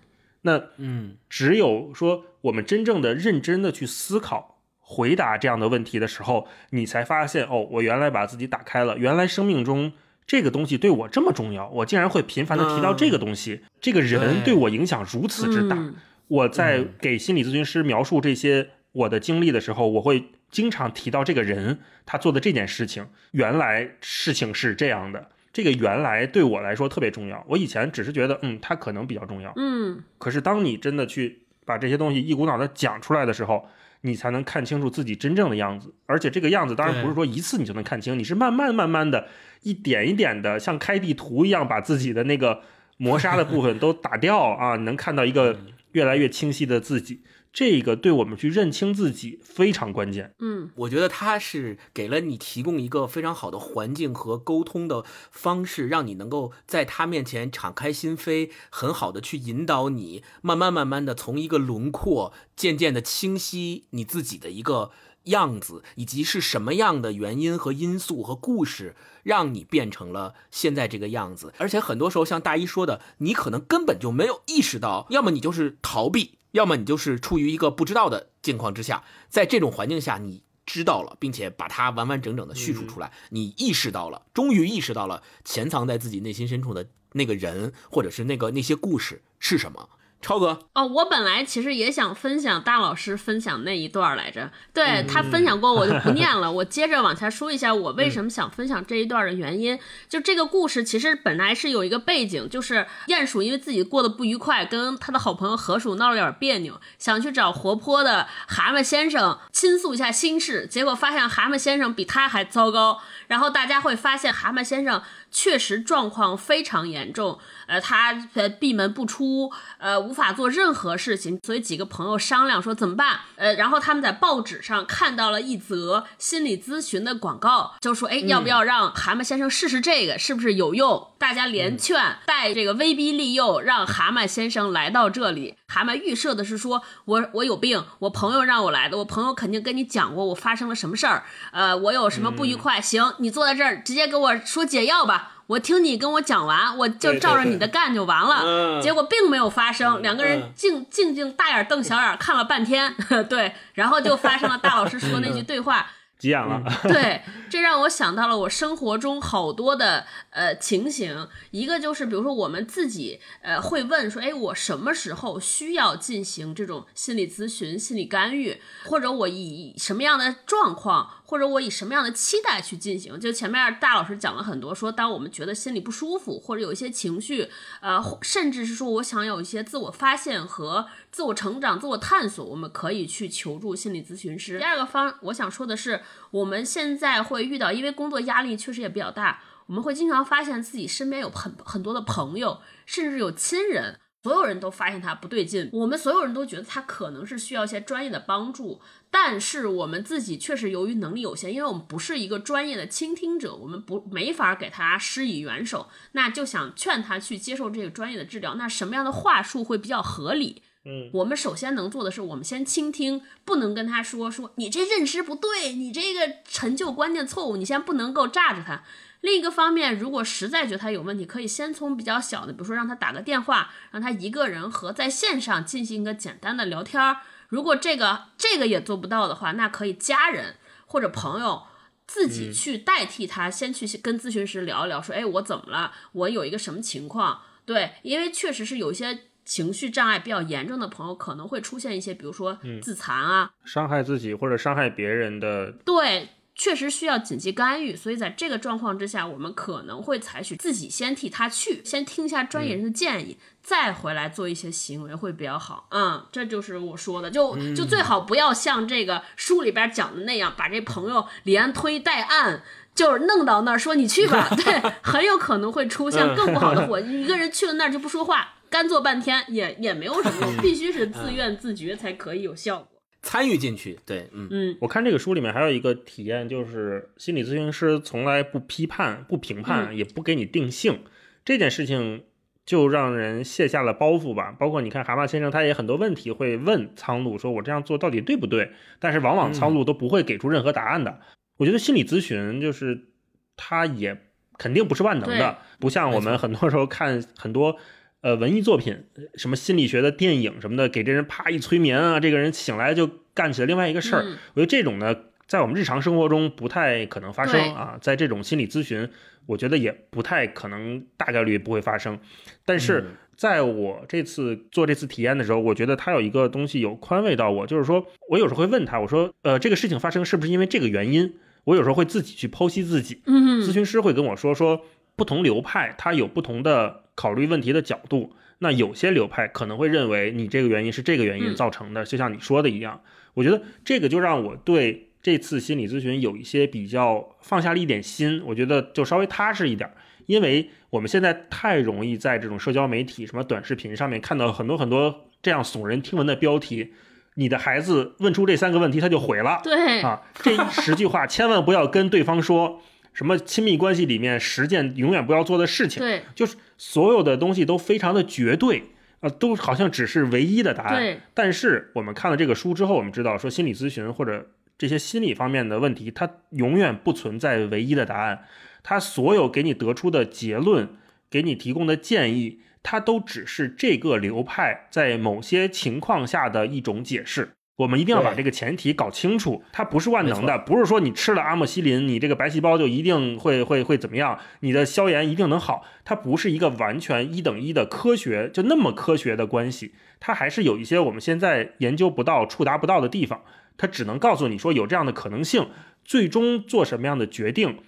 [SPEAKER 2] 那
[SPEAKER 3] 嗯，
[SPEAKER 2] 只有说我们真正的认真的去思考。回答这样的问题的时候，你才发现哦，我原来把自己打开了，原来生命中这个东西对我这么重要，我竟然会频繁的提到这个东西，这个人对我影响如此之大。我在给心理咨询师描述这些我的经历的时候，我会经常提到这个人他做的这件事情，原来事情是这样的，这个原来对我来说特别重要。我以前只是觉得，嗯，他可能比较重要，
[SPEAKER 1] 嗯，
[SPEAKER 2] 可是当你真的去把这些东西一股脑的讲出来的时候。你才能看清楚自己真正的样子，而且这个样子当然不是说一次你就能看清，你是慢慢慢慢的，一点一点的，像开地图一样，把自己的那个磨砂的部分都打掉啊，能看到一个越来越清晰的自己。这个对我们去认清自己非常关键。
[SPEAKER 1] 嗯，
[SPEAKER 3] 我觉得他是给了你提供一个非常好的环境和沟通的方式，让你能够在他面前敞开心扉，很好的去引导你，慢慢慢慢的从一个轮廓渐渐的清晰你自己的一个样子，以及是什么样的原因和因素和故事让你变成了现在这个样子。而且很多时候，像大一说的，你可能根本就没有意识到，要么你就是逃避。要么你就是处于一个不知道的境况之下，在这种环境下，你知道了，并且把它完完整整的叙述出来，你意识到了，终于意识到了潜藏在自己内心深处的那个人，或者是那个那些故事是什么。超哥
[SPEAKER 1] 哦，我本来其实也想分享大老师分享那一段来着，对他分享过，我就不念了。(laughs) 我接着往下说一下，我为什么想分享这一段的原因。就这个故事其实本来是有一个背景，就是鼹鼠因为自己过得不愉快，跟他的好朋友河鼠闹了点别扭，想去找活泼的蛤蟆先生倾诉一下心事，结果发现蛤蟆先生比他还糟糕。然后大家会发现蛤蟆先生。确实状况非常严重，呃，他呃闭门不出，呃，无法做任何事情，所以几个朋友商量说怎么办？呃，然后他们在报纸上看到了一则心理咨询的广告，就说，哎，要不要让蛤蟆先生试试这个，是不是有用？大家连劝带这个威逼利诱，让蛤蟆先生来到这里。蛤蟆预设的是说，我我有病，我朋友让我来的，我朋友肯定跟你讲过我发生了什么事儿，呃，我有什么不愉快，行，你坐在这儿，直接给我说解药吧。我听你跟我讲完，我就照着你的干就完了。结果并没有发生，两个人静静静大眼瞪小眼看了半天，(laughs) 对，然后就发生了大老师说那句对话。
[SPEAKER 2] 急眼了，(laughs)
[SPEAKER 1] 对，这让我想到了我生活中好多的呃情形。一个就是，比如说我们自己呃会问说，哎，我什么时候需要进行这种心理咨询、心理干预，或者我以什么样的状况或者我以什么样的期待去进行？就前面大老师讲了很多，说当我们觉得心里不舒服，或者有一些情绪，呃，甚至是说我想有一些自我发现和自我成长、自我探索，我们可以去求助心理咨询师。第二个方，我想说的是，我们现在会遇到，因为工作压力确实也比较大，我们会经常发现自己身边有很很多的朋友，甚至有亲人。所有人都发现他不对劲，我们所有人都觉得他可能是需要一些专业的帮助，但是我们自己确实由于能力有限，因为我们不是一个专业的倾听者，我们不没法给他施以援手，那就想劝他去接受这个专业的治疗。那什么样的话术会比较合理？
[SPEAKER 2] 嗯，
[SPEAKER 1] 我们首先能做的是，我们先倾听，不能跟他说说你这认知不对，你这个陈旧观念错误，你先不能够炸着他。另一个方面，如果实在觉得他有问题，可以先从比较小的，比如说让他打个电话，让他一个人和在线上进行一个简单的聊天儿。如果这个这个也做不到的话，那可以家人或者朋友自己去代替他，先去跟咨询师聊一聊，说，哎，我怎么了？我有一个什么情况？对，因为确实是有一些情绪障碍比较严重的朋友，可能会出现一些，比如说自残啊，
[SPEAKER 2] 伤害自己或者伤害别人的，
[SPEAKER 1] 对。确实需要紧急干预，所以在这个状况之下，我们可能会采取自己先替他去，先听一下专业人的建议，再回来做一些行为会比较好。嗯，这就是我说的，就就最好不要像这个书里边讲的那样，把这朋友连推带按，就是弄到那儿说你去吧，(laughs) 对，很有可能会出现更不好的果。(laughs) 一个人去了那儿就不说话，干坐半天也也没有什么用，必须是自愿自觉才可以有效果。
[SPEAKER 3] 参与进去，对，
[SPEAKER 1] 嗯嗯，
[SPEAKER 2] 我看这个书里面还有一个体验，就是心理咨询师从来不批判、不评判，也不给你定性，这件事情就让人卸下了包袱吧。包括你看蛤蟆先生，他也很多问题会问苍鹭，说我这样做到底对不对？但是往往苍鹭都不会给出任何答案的。我觉得心理咨询就是他也肯定不是万能的，不像我们很多时候看很多。呃，文艺作品，什么心理学的电影什么的，给这人啪一催眠啊，这个人醒来就干起了另外一个事儿。我觉得这种呢，在我们日常生活中不太可能发生啊，在这种心理咨询，我觉得也不太可能，大概率不会发生。但是在我这次做这次体验的时候，我觉得他有一个东西有宽慰到我，就是说我有时候会问他，我说，呃，这个事情发生是不是因为这个原因？我有时候会自己去剖析自己。
[SPEAKER 1] 嗯，
[SPEAKER 2] 咨询师会跟我说说。不同流派，它有不同的考虑问题的角度。那有些流派可能会认为你这个原因是这个原因造成的，就像你说的一样。我觉得这个就让我对这次心理咨询有一些比较放下了一点心，我觉得就稍微踏实一点。因为我们现在太容易在这种社交媒体、什么短视频上面看到很多很多这样耸人听闻的标题。你的孩子问出这三个问题，他就毁了。
[SPEAKER 1] 对
[SPEAKER 2] 啊，这十句话千万不要跟对方说。什么亲密关系里面十件永远不要做的事情？
[SPEAKER 1] 对，
[SPEAKER 2] 就是所有的东西都非常的绝对啊，都好像只是唯一的答案。
[SPEAKER 1] 对。
[SPEAKER 2] 但是我们看了这个书之后，我们知道说心理咨询或者这些心理方面的问题，它永远不存在唯一的答案。它所有给你得出的结论，给你提供的建议，它都只是这个流派在某些情况下的一种解释。我们一定要把这个前提搞清楚，它不是万能的，不是说你吃了阿莫西林，你这个白细胞就一定会会会怎么样，你的消炎一定能好，它不是一个完全一等一的科学，就那么科学的关系，它还是有一些我们现在研究不到、触达不到的地方，它只能告诉你说有这样的可能性，最终做什么样的决定，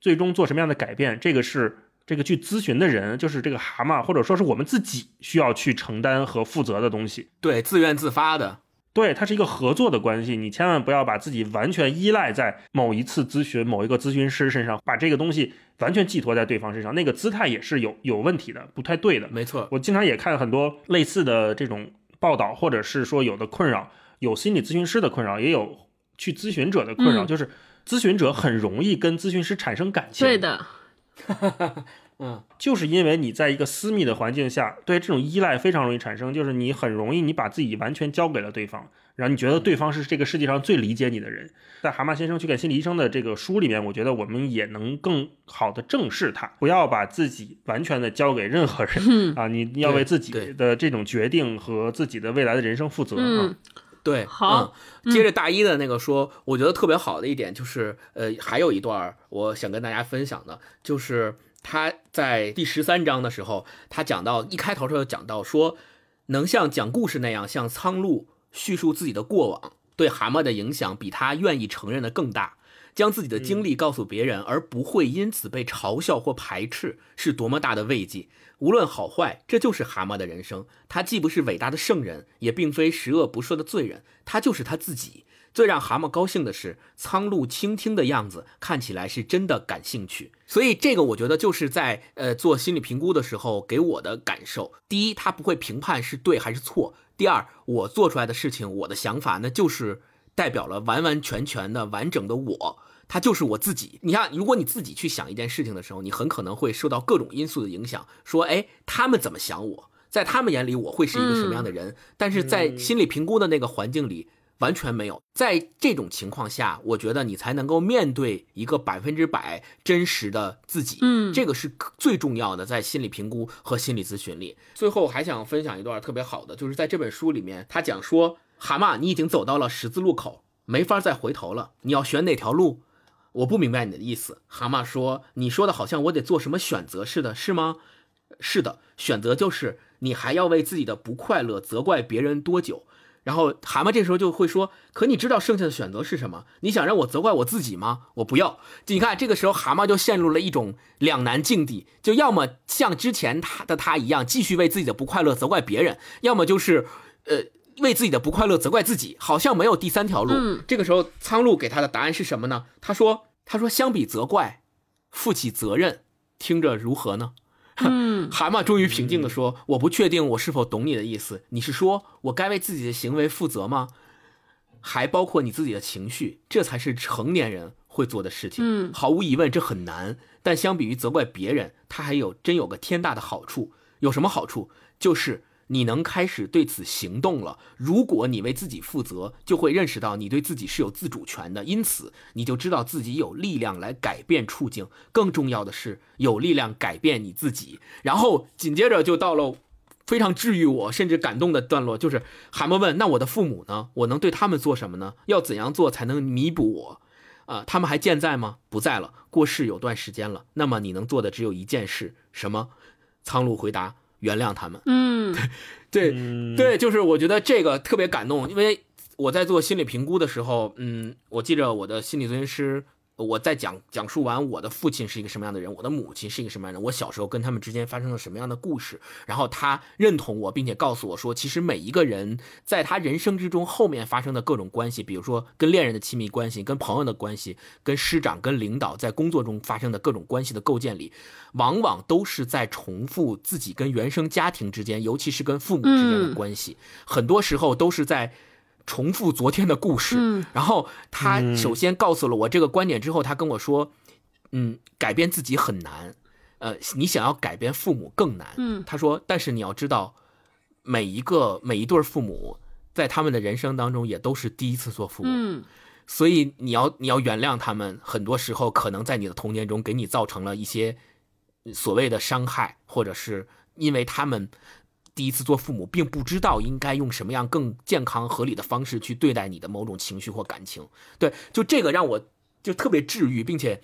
[SPEAKER 2] 最终做什么样的改变，这个是这个去咨询的人，就是这个蛤蟆，或者说是我们自己需要去承担和负责的东西，
[SPEAKER 3] 对，自愿自发的。
[SPEAKER 2] 对，它是一个合作的关系，你千万不要把自己完全依赖在某一次咨询、某一个咨询师身上，把这个东西完全寄托在对方身上，那个姿态也是有有问题的，不太对的。
[SPEAKER 3] 没错，
[SPEAKER 2] 我经常也看很多类似的这种报道，或者是说有的困扰，有心理咨询师的困扰，也有去咨询者的困扰，就是咨询者很容易跟咨询师产生感情。
[SPEAKER 1] 对的。(laughs)
[SPEAKER 3] 嗯，
[SPEAKER 2] 就是因为你在一个私密的环境下，对这种依赖非常容易产生，就是你很容易你把自己完全交给了对方，然后你觉得对方是这个世界上最理解你的人。在蛤蟆先生去看心理医生的这个书里面，我觉得我们也能更好的正视他，不要把自己完全的交给任何人啊，你要为自己的这种决定和自己的未来的人生负责啊。
[SPEAKER 3] 对，
[SPEAKER 1] 好，
[SPEAKER 3] 接着大一的那个说，我觉得特别好的一点就是，呃，还有一段我想跟大家分享的，就是。他在第十三章的时候，他讲到一开头时候讲到说，能像讲故事那样向苍鹭叙述自己的过往，对蛤蟆的影响比他愿意承认的更大。将自己的经历告诉别人，而不会因此被嘲笑或排斥，是多么大的慰藉。无论好坏，这就是蛤蟆的人生。他既不是伟大的圣人，也并非十恶不赦的罪人，他就是他自己。最让蛤蟆高兴的是，苍鹭倾听的样子看起来是真的感兴趣。所以这个我觉得就是在呃做心理评估的时候给我的感受。第一，他不会评判是对还是错；第二，我做出来的事情，我的想法，那就是代表了完完全全的完整的我，他就是我自己。你看，如果你自己去想一件事情的时候，你很可能会受到各种因素的影响，说，哎，他们怎么想我，在他们眼里我会是一个什么样的人？但是在心理评估的那个环境里。完全没有，在这种情况下，我觉得你才能够面对一个百分之百真实的自己。
[SPEAKER 1] 嗯，
[SPEAKER 3] 这个是最重要的，在心理评估和心理咨询里。最后还想分享一段特别好的，就是在这本书里面，他讲说，蛤蟆，你已经走到了十字路口，没法再回头了，你要选哪条路？我不明白你的意思。蛤蟆说，你说的好像我得做什么选择似的，是吗？是的，选择就是你还要为自己的不快乐责怪别人多久。然后蛤蟆这时候就会说：“可你知道剩下的选择是什么？你想让我责怪我自己吗？我不要。你看，这个时候蛤蟆就陷入了一种两难境地，就要么像之前他的他一样，继续为自己的不快乐责怪别人；要么就是，呃，为自己的不快乐责怪自己。好像没有第三条路。这个时候，苍鹭给他的答案是什么呢？他说：“他说，相比责怪，负起责任，听着如何呢？”
[SPEAKER 1] 嗯，(laughs)
[SPEAKER 3] 蛤蟆终于平静地说：“我不确定我是否懂你的意思。你是说我该为自己的行为负责吗？还包括你自己的情绪？这才是成年人会做的事情。
[SPEAKER 1] 嗯，
[SPEAKER 3] 毫无疑问，这很难。但相比于责怪别人，他还有真有个天大的好处。有什么好处？就是。”你能开始对此行动了。如果你为自己负责，就会认识到你对自己是有自主权的，因此你就知道自己有力量来改变处境。更重要的是，有力量改变你自己。然后紧接着就到了非常治愈我甚至感动的段落，就是蛤蟆问：“那我的父母呢？我能对他们做什么呢？要怎样做才能弥补我？啊，他们还健在吗？不在了，过世有段时间了。那么你能做的只有一件事，什么？”苍鹭回答。原谅他们，
[SPEAKER 1] 嗯，(laughs)
[SPEAKER 3] 对，对，就是我觉得这个特别感动，因为我在做心理评估的时候，嗯，我记着我的心理咨询师。我在讲讲述完我的父亲是一个什么样的人，我的母亲是一个什么样的人，我小时候跟他们之间发生了什么样的故事，然后他认同我，并且告诉我说，其实每一个人在他人生之中后面发生的各种关系，比如说跟恋人的亲密关系、跟朋友的关系、跟师长、跟领导在工作中发生的各种关系的构建里，往往都是在重复自己跟原生家庭之间，尤其是跟父母之间的关系，很多时候都是在。重复昨天的故事，然后他首先告诉了我这个观点之后，他跟我说：“嗯，改变自己很难，呃，你想要改变父母更难。”
[SPEAKER 1] 嗯，
[SPEAKER 3] 他说：“但是你要知道，每一个每一对父母在他们的人生当中也都是第一次做父母，
[SPEAKER 1] 嗯，
[SPEAKER 3] 所以你要你要原谅他们，很多时候可能在你的童年中给你造成了一些所谓的伤害，或者是因为他们。”第一次做父母，并不知道应该用什么样更健康合理的方式去对待你的某种情绪或感情。对，就这个让我就特别治愈，并且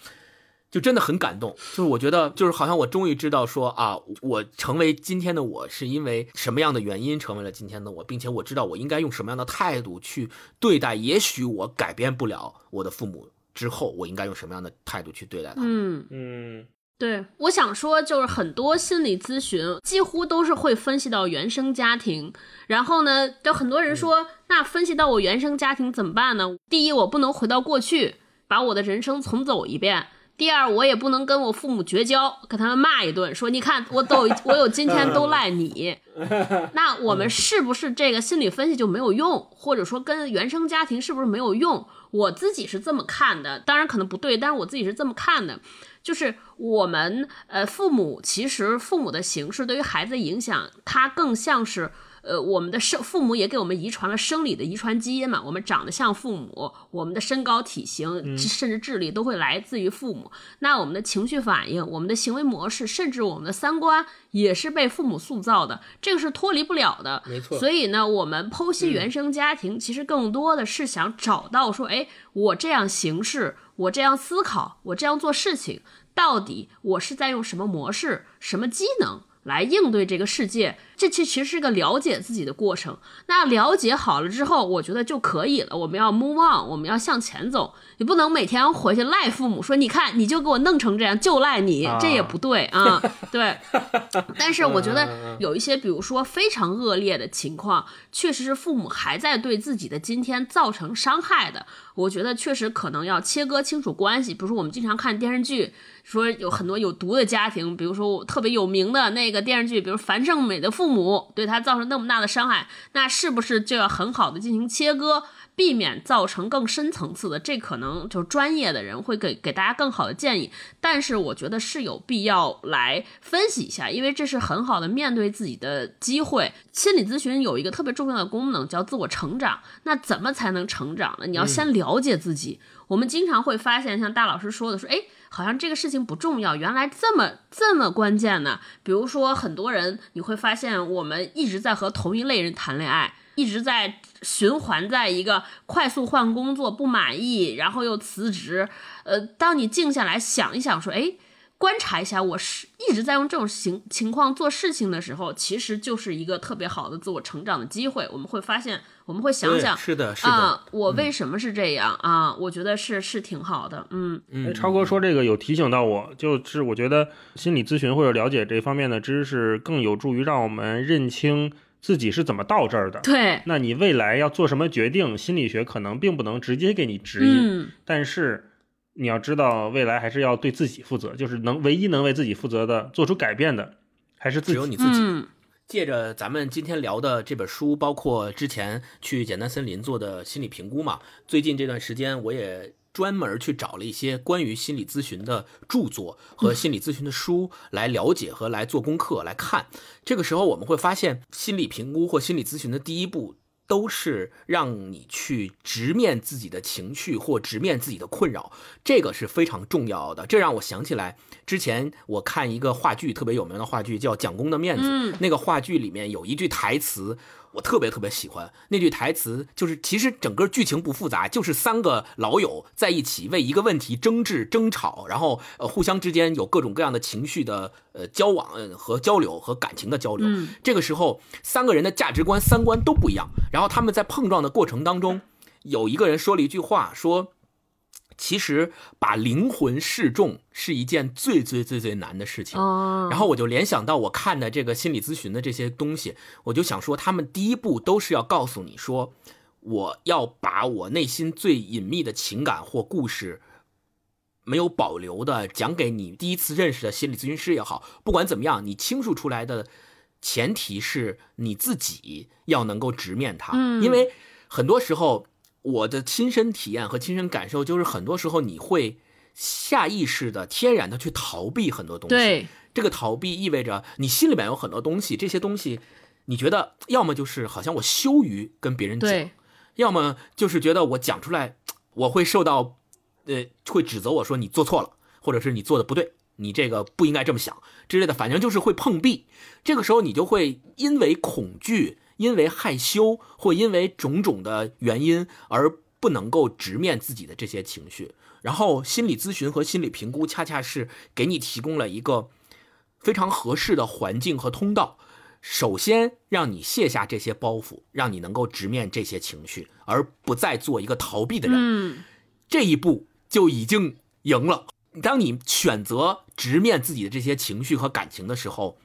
[SPEAKER 3] 就真的很感动。就是我觉得，就是好像我终于知道说啊，我成为今天的我是因为什么样的原因成为了今天的我，并且我知道我应该用什么样的态度去对待。也许我改变不了我的父母之后，我应该用什么样的态度去对待他们？
[SPEAKER 1] 嗯
[SPEAKER 2] 嗯。
[SPEAKER 1] 对，我想说，就是很多心理咨询几乎都是会分析到原生家庭，然后呢，就很多人说，那分析到我原生家庭怎么办呢？第一，我不能回到过去，把我的人生重走一遍；第二，我也不能跟我父母绝交，跟他们骂一顿，说你看我都我有今天都赖你。(laughs) 那我们是不是这个心理分析就没有用，或者说跟原生家庭是不是没有用？我自己是这么看的，当然可能不对，但是我自己是这么看的。就是我们呃，父母其实父母的形式对于孩子的影响，它更像是呃，我们的生父母也给我们遗传了生理的遗传基因嘛。我们长得像父母，我们的身高体型甚至智力都会来自于父母。那我们的情绪反应、我们的行为模式，甚至我们的三观也是被父母塑造的，这个是脱离不了的。
[SPEAKER 3] 没错。
[SPEAKER 1] 所以呢，我们剖析原生家庭，其实更多的是想找到说，哎，我这样行事。我这样思考，我这样做事情，到底我是在用什么模式、什么机能来应对这个世界，这其其实是个了解自己的过程。那了解好了之后，我觉得就可以了。我们要 move on，我们要向前走。你不能每天回去赖父母说，你看你就给我弄成这样，就赖你，这也不对啊。对。(laughs) 但是我觉得有一些，比如说非常恶劣的情况，确实是父母还在对自己的今天造成伤害的。我觉得确实可能要切割清楚关系。比如说我们经常看电视剧。说有很多有毒的家庭，比如说特别有名的那个电视剧，比如樊胜美的父母对他造成那么大的伤害，那是不是就要很好的进行切割，避免造成更深层次的？这可能就专业的人会给给大家更好的建议。但是我觉得是有必要来分析一下，因为这是很好的面对自己的机会。心理咨询有一个特别重要的功能叫自我成长。那怎么才能成长呢？你要先了解自己。我们经常会发现，像大老师说的，说哎。好像这个事情不重要，原来这么这么关键呢。比如说，很多人你会发现，我们一直在和同一类人谈恋爱，一直在循环在一个快速换工作不满意，然后又辞职。呃，当你静下来想一想，说，哎。观察一下，我是一直在用这种情情况做事情的时候，其实就是一个特别好的自我成长的机会。我们会发现，我们会想想，
[SPEAKER 3] 是的，是的，
[SPEAKER 1] 啊，我为什么是这样啊？我觉得是是挺好的，嗯
[SPEAKER 2] 嗯。超哥说这个有提醒到我，就是我觉得心理咨询或者了解这方面的知识，更有助于让我们认清自己是怎么到这儿的。
[SPEAKER 1] 对，
[SPEAKER 2] 那你未来要做什么决定，心理学可能并不能直接给你指引，但是。你要知道，未来还是要对自己负责，就是能唯一能为自己负责的、做出改变的，还是只
[SPEAKER 3] 有你自己。借着咱们今天聊的这本书，包括之前去简单森林做的心理评估嘛，最近这段时间我也专门去找了一些关于心理咨询的著作和心理咨询的书来了解和来做功课来看。这个时候我们会发现，心理评估或心理咨询的第一步。都是让你去直面自己的情绪或直面自己的困扰，这个是非常重要的。这让我想起来，之前我看一个话剧，特别有名的话剧叫《蒋公的面子》，那个话剧里面有一句台词。我特别特别喜欢那句台词，就是其实整个剧情不复杂，就是三个老友在一起为一个问题争执、争吵，然后呃互相之间有各种各样的情绪的呃交往和交流和感情的交流。这个时候三个人的价值观、三观都不一样，然后他们在碰撞的过程当中，有一个人说了一句话，说。其实把灵魂示众是一件最最最最难的事情。然后我就联想到我看的这个心理咨询的这些东西，我就想说，他们第一步都是要告诉你说，我要把我内心最隐秘的情感或故事，没有保留的讲给你第一次认识的心理咨询师也好，不管怎么样，你倾诉出来的前提是你自己要能够直面它，因为很多时候。我的亲身体验和亲身感受就是，很多时候你会下意识的、天然的去逃避很多东西。
[SPEAKER 1] 对，
[SPEAKER 3] 这个逃避意味着你心里面有很多东西，这些东西你觉得要么就是好像我羞于跟别人讲，要么就是觉得我讲出来我会受到，呃，会指责我说你做错了，或者是你做的不对，你这个不应该这么想之类的，反正就是会碰壁。这个时候你就会因为恐惧。因为害羞或因为种种的原因而不能够直面自己的这些情绪，然后心理咨询和心理评估恰恰是给你提供了一个非常合适的环境和通道，首先让你卸下这些包袱，让你能够直面这些情绪，而不再做一个逃避的人。
[SPEAKER 1] 嗯，
[SPEAKER 3] 这一步就已经赢了。当你选择直面自己的这些情绪和感情的时候。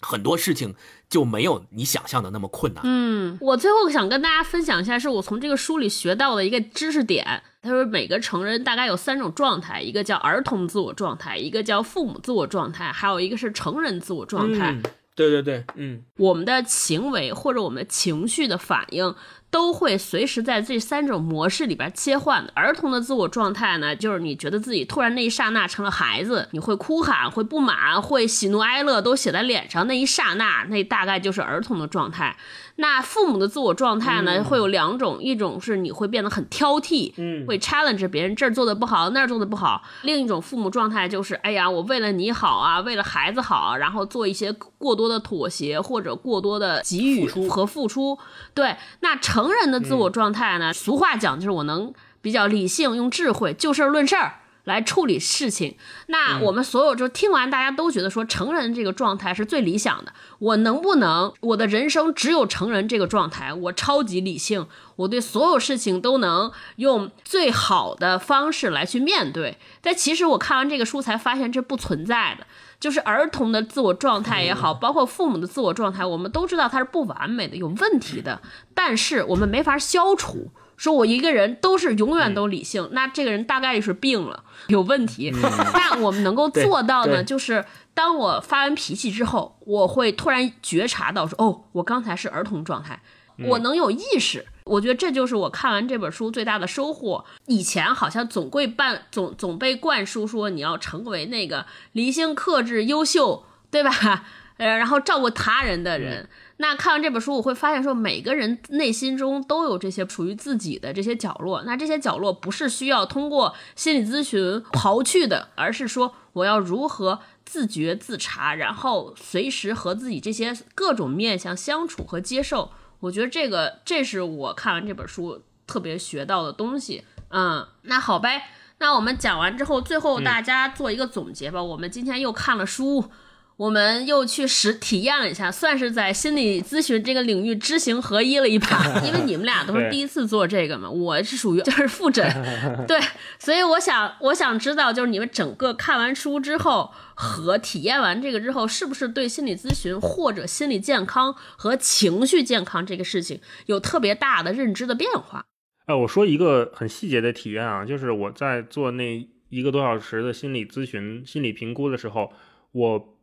[SPEAKER 3] 很多事情就没有你想象的那么困难。
[SPEAKER 1] 嗯，我最后想跟大家分享一下，是我从这个书里学到的一个知识点。他说，每个成人大概有三种状态，一个叫儿童自我状态，一个叫父母自我状态，还有一个是成人自我状态。
[SPEAKER 3] 对对对，嗯，
[SPEAKER 1] 我们的行为或者我们的情绪的反应。都会随时在这三种模式里边切换。儿童的自我状态呢，就是你觉得自己突然那一刹那成了孩子，你会哭喊，会不满，会喜怒哀乐都写在脸上。那一刹那，那大概就是儿童的状态。那父母的自我状态呢，会有两种，一种是你会变得很挑剔，
[SPEAKER 3] 嗯，
[SPEAKER 1] 会 challenge 别人这儿做的不好，那儿做的不好。另一种父母状态就是，哎呀，我为了你好啊，为了孩子好，然后做一些过多的妥协或者过多的给予和付出。对，那成。成人的自我状态呢？俗话讲就是我能比较理性，用智慧就事论事儿来处理事情。那我们所有就听完，大家都觉得说成人这个状态是最理想的。我能不能我的人生只有成人这个状态？我超级理性，我对所有事情都能用最好的方式来去面对。但其实我看完这个书才发现这不存在的，就是儿童的自我状态也好，包括父母的自我状态，我们都知道它是不完美的、有问题的，但是我们没法消除。说我一个人都是永远都理性，那这个人大概率是病了，有问题。(laughs) 但我们能够做到呢？就是当我发完脾气之后，我会突然觉察到说，哦，我刚才是儿童状态，我能有意识。我觉得这就是我看完这本书最大的收获。以前好像总会办总总被灌输说你要成为那个理性、克制、优秀，对吧？(laughs) 呃，然后照顾他人的人。那看完这本书，我会发现说，每个人内心中都有这些属于自己的这些角落。那这些角落不是需要通过心理咨询刨去的，而是说我要如何自觉自查，然后随时和自己这些各种面相相处和接受。我觉得这个，这是我看完这本书特别学到的东西。嗯，那好呗，那我们讲完之后，最后大家做一个总结吧。我们今天又看了书。我们又去实体验了一下，算是在心理咨询这个领域知行合一了一把。(laughs) 因为你们俩都是第一次做这个嘛，我是属于就是复诊，(laughs) 对，所以我想我想知道，就是你们整个看完书之后和体验完这个之后，是不是对心理咨询或者心理健康和情绪健康这个事情有特别大的认知的变化？
[SPEAKER 2] 哎，我说一个很细节的体验啊，就是我在做那一个多小时的心理咨询、心理评估的时候，我。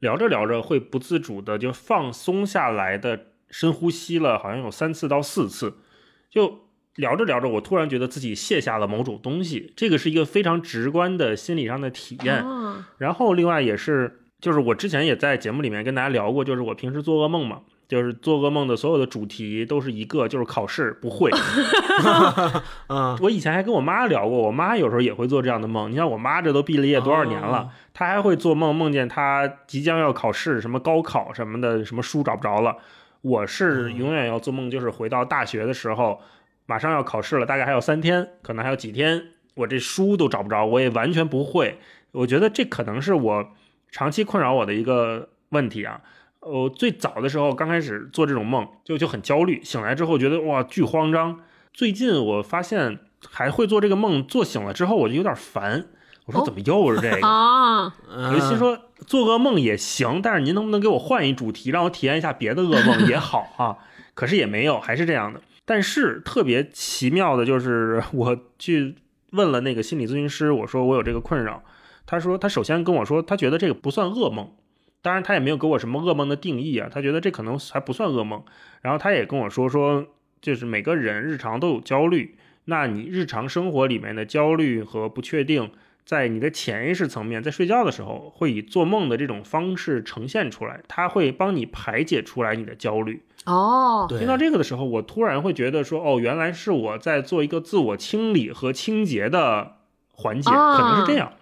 [SPEAKER 2] 聊着聊着会不自主的就放松下来的深呼吸了，好像有三次到四次。就聊着聊着，我突然觉得自己卸下了某种东西，这个是一个非常直观的心理上的体验。然后另外也是，就是我之前也在节目里面跟大家聊过，就是我平时做噩梦嘛。就是做噩梦的所有的主题都是一个，就是考试不会。(laughs)
[SPEAKER 3] 嗯，
[SPEAKER 2] 我以前还跟我妈聊过，我妈有时候也会做这样的梦。你像我妈这都毕了业多少年了，她还会做梦，梦见她即将要考试，什么高考什么的，什么书找不着了。我是永远要做梦，就是回到大学的时候，马上要考试了，大概还有三天，可能还有几天，我这书都找不着，我也完全不会。我觉得这可能是我长期困扰我的一个问题啊。我最早的时候刚开始做这种梦，就就很焦虑。醒来之后觉得哇巨慌张。最近我发现还会做这个梦，做醒了之后我就有点烦。我说怎么又是这个 (laughs)
[SPEAKER 1] 啊？
[SPEAKER 2] 我就心说做噩梦也行，但是您能不能给我换一主题，让我体验一下别的噩梦也好啊？可是也没有，还是这样的。但是特别奇妙的就是，我去问了那个心理咨询师，我说我有这个困扰。他说他首先跟我说，他觉得这个不算噩梦。当然，他也没有给我什么噩梦的定义啊，他觉得这可能还不算噩梦。然后他也跟我说说，就是每个人日常都有焦虑，那你日常生活里面的焦虑和不确定，在你的潜意识层面，在睡觉的时候会以做梦的这种方式呈现出来，他会帮你排解出来你的焦虑。
[SPEAKER 1] 哦，
[SPEAKER 2] 听到这个的时候，我突然会觉得说，哦，原来是我在做一个自我清理和清洁的环节，可能是这样。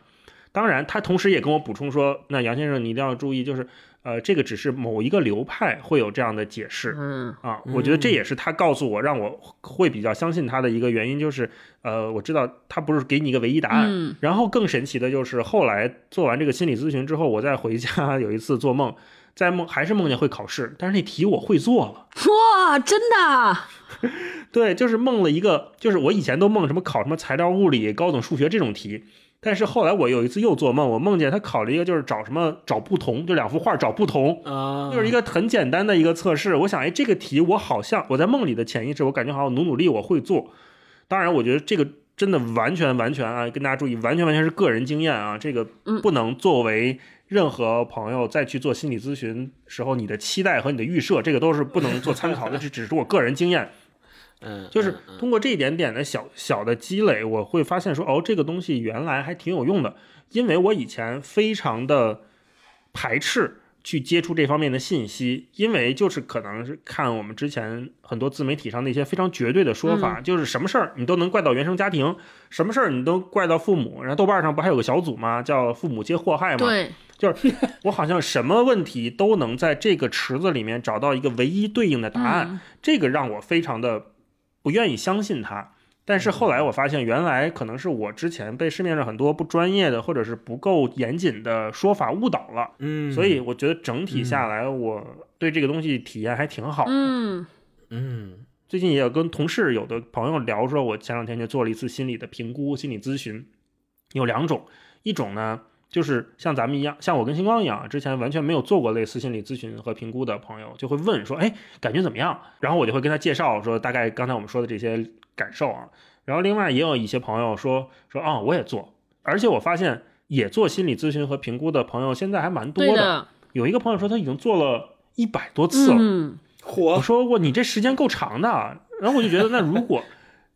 [SPEAKER 2] 当然，他同时也跟我补充说：“那杨先生，你一定要注意，就是，呃，这个只是某一个流派会有这样的解释。
[SPEAKER 1] 嗯
[SPEAKER 2] 啊，我觉得这也是他告诉我，让我会比较相信他的一个原因，就是，呃，我知道他不是给你一个唯一答案。然后更神奇的就是，后来做完这个心理咨询之后，我再回家有一次做梦，在梦还是梦见会考试，但是那题我会做了。
[SPEAKER 1] 哇，真的？(laughs)
[SPEAKER 2] 对，就是梦了一个，就是我以前都梦什么考什么材料物理、高等数学这种题。但是后来我有一次又做梦，我梦见他考了一个就是找什么找不同，就两幅画找不同
[SPEAKER 3] 啊，
[SPEAKER 2] 就是一个很简单的一个测试。我想，哎，这个题我好像我在梦里的潜意识，我感觉好像努努力我会做。当然，我觉得这个真的完全完全啊，跟大家注意，完全完全是个人经验啊，这个不能作为任何朋友再去做心理咨询时候你的期待和你的预设，这个都是不能做参考的，这只是我个人经验。
[SPEAKER 3] 嗯，
[SPEAKER 2] 就是通过这一点点的小小的积累，我会发现说，哦，这个东西原来还挺有用的。因为我以前非常的排斥去接触这方面的信息，因为就是可能是看我们之前很多自媒体上那些非常绝对的说法，就是什么事儿你都能怪到原生家庭，什么事儿你都怪到父母。然后豆瓣上不还有个小组吗？叫“父母皆祸害”吗？
[SPEAKER 1] 对，
[SPEAKER 2] 就是 (laughs) 我好像什么问题都能在这个池子里面找到一个唯一对应的答案，这个让我非常的。不愿意相信他，但是后来我发现，原来可能是我之前被市面上很多不专业的或者是不够严谨的说法误导了，
[SPEAKER 3] 嗯，
[SPEAKER 2] 所以我觉得整体下来，我对这个东西体验还挺好。的。
[SPEAKER 1] 嗯。
[SPEAKER 3] 嗯。
[SPEAKER 2] 最近也有跟同事有的朋友聊说，我前两天就做了一次心理的评估、心理咨询，有两种，一种呢就是像咱们一样，像我跟星光一样，之前完全没有做过类似心理咨询和评估的朋友，就会问说，哎，感觉怎么样？然后我就会跟他介绍说，大概刚才我们说的这些感受啊。然后另外也有一些朋友说说啊、我也做，而且我发现也做心理咨询和评估的朋友现在还蛮多
[SPEAKER 1] 对的，
[SPEAKER 2] 有一个朋友说他已经做了一百多次了。
[SPEAKER 1] 嗯
[SPEAKER 2] 我，说过你这时间够长的，啊然后我就觉得，那如果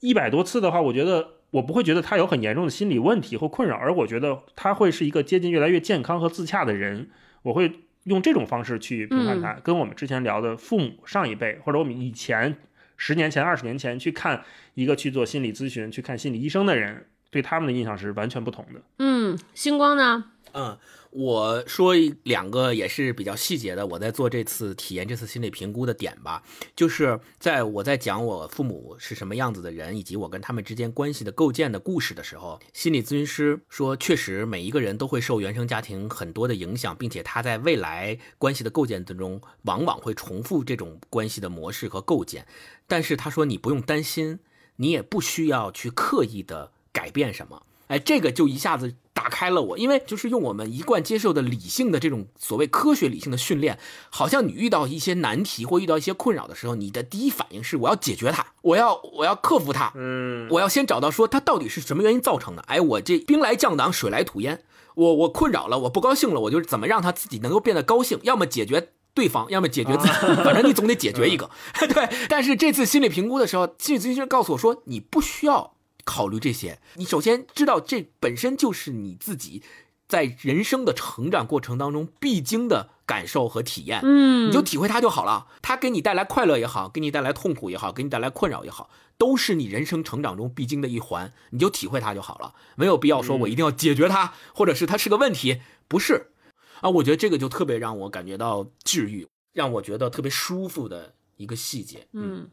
[SPEAKER 2] 一百多次的话，我觉得我不会觉得他有很严重的心理问题或困扰，而我觉得他会是一个接近越来越健康和自洽的人。我会用这种方式去评判他，跟我们之前聊的父母上一辈，或者我们以前十年前、二十年前去看一个去做心理咨询、去看心理医生的人，对他们的印象是完全不同的。
[SPEAKER 1] 嗯，星光呢？
[SPEAKER 3] 嗯，我说两个也是比较细节的，我在做这次体验这次心理评估的点吧，就是在我在讲我父母是什么样子的人，以及我跟他们之间关系的构建的故事的时候，心理咨询师说，确实每一个人都会受原生家庭很多的影响，并且他在未来关系的构建当中，往往会重复这种关系的模式和构建。但是他说你不用担心，你也不需要去刻意的改变什么。哎，这个就一下子打开了我，因为就是用我们一贯接受的理性的这种所谓科学理性的训练，好像你遇到一些难题或遇到一些困扰的时候，你的第一反应是我要解决它，我要我要克服它，
[SPEAKER 2] 嗯，
[SPEAKER 3] 我要先找到说它到底是什么原因造成的。哎，我这兵来将挡，水来土掩，我我困扰了，我不高兴了，我就是怎么让他自己能够变得高兴，要么解决。对方要么解决自己，(laughs) 反正你总得解决一个。(laughs) 对，但是这次心理评估的时候，心理咨询师告诉我说，你不需要考虑这些。你首先知道，这本身就是你自己在人生的成长过程当中必经的感受和体验。
[SPEAKER 1] 嗯，
[SPEAKER 3] 你就体会它就好了。它给你带来快乐也好，给你带来痛苦也好，给你带来困扰也好，都是你人生成长中必经的一环。你就体会它就好了，没有必要说我一定要解决它，或者是它是个问题，不是啊。我觉得这个就特别让我感觉到治愈，让我觉得特别舒服的一个细节。
[SPEAKER 1] 嗯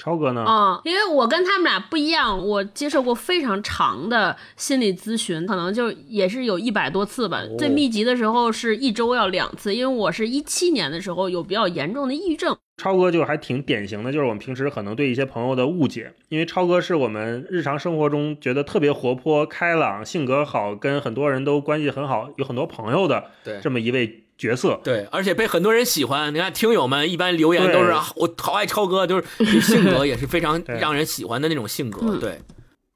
[SPEAKER 2] 超哥呢？
[SPEAKER 1] 啊、因为我跟他们俩不一样，我接受过非常长的心理咨询，可能就也是有一百多次吧。最密集的时候是一周要两次，因为我是一七年的时候有比较严重的抑郁症。
[SPEAKER 2] 超哥就还挺典型的，就是我们平时可能对一些朋友的误解，因为超哥是我们日常生活中觉得特别活泼开朗、性格好，跟很多人都关系很好，有很多朋友的
[SPEAKER 3] 对
[SPEAKER 2] 这么一位角色。
[SPEAKER 3] 对，而且被很多人喜欢。你看，听友们一般留言都是啊我好爱超哥，就是性格也是非常 (laughs) 让人喜欢的那种性格。
[SPEAKER 1] 嗯
[SPEAKER 3] 对，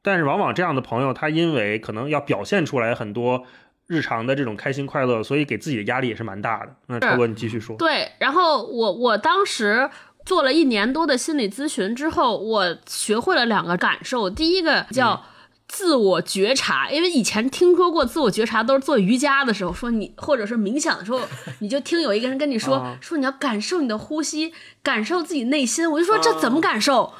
[SPEAKER 2] 但是往往这样的朋友，他因为可能要表现出来很多日常的这种开心快乐，所以给自己的压力也是蛮大的。那超哥，你继续说。
[SPEAKER 1] 对，然后我我当时做了一年多的心理咨询之后，我学会了两个感受。第一个叫自我觉察，因为以前听说过自我觉察都是做瑜伽的时候说你，或者是冥想的时候，你就听有一个人跟你说、
[SPEAKER 2] 啊
[SPEAKER 1] 说你要感受你的呼吸，感受自己内心。我就说这怎么感受？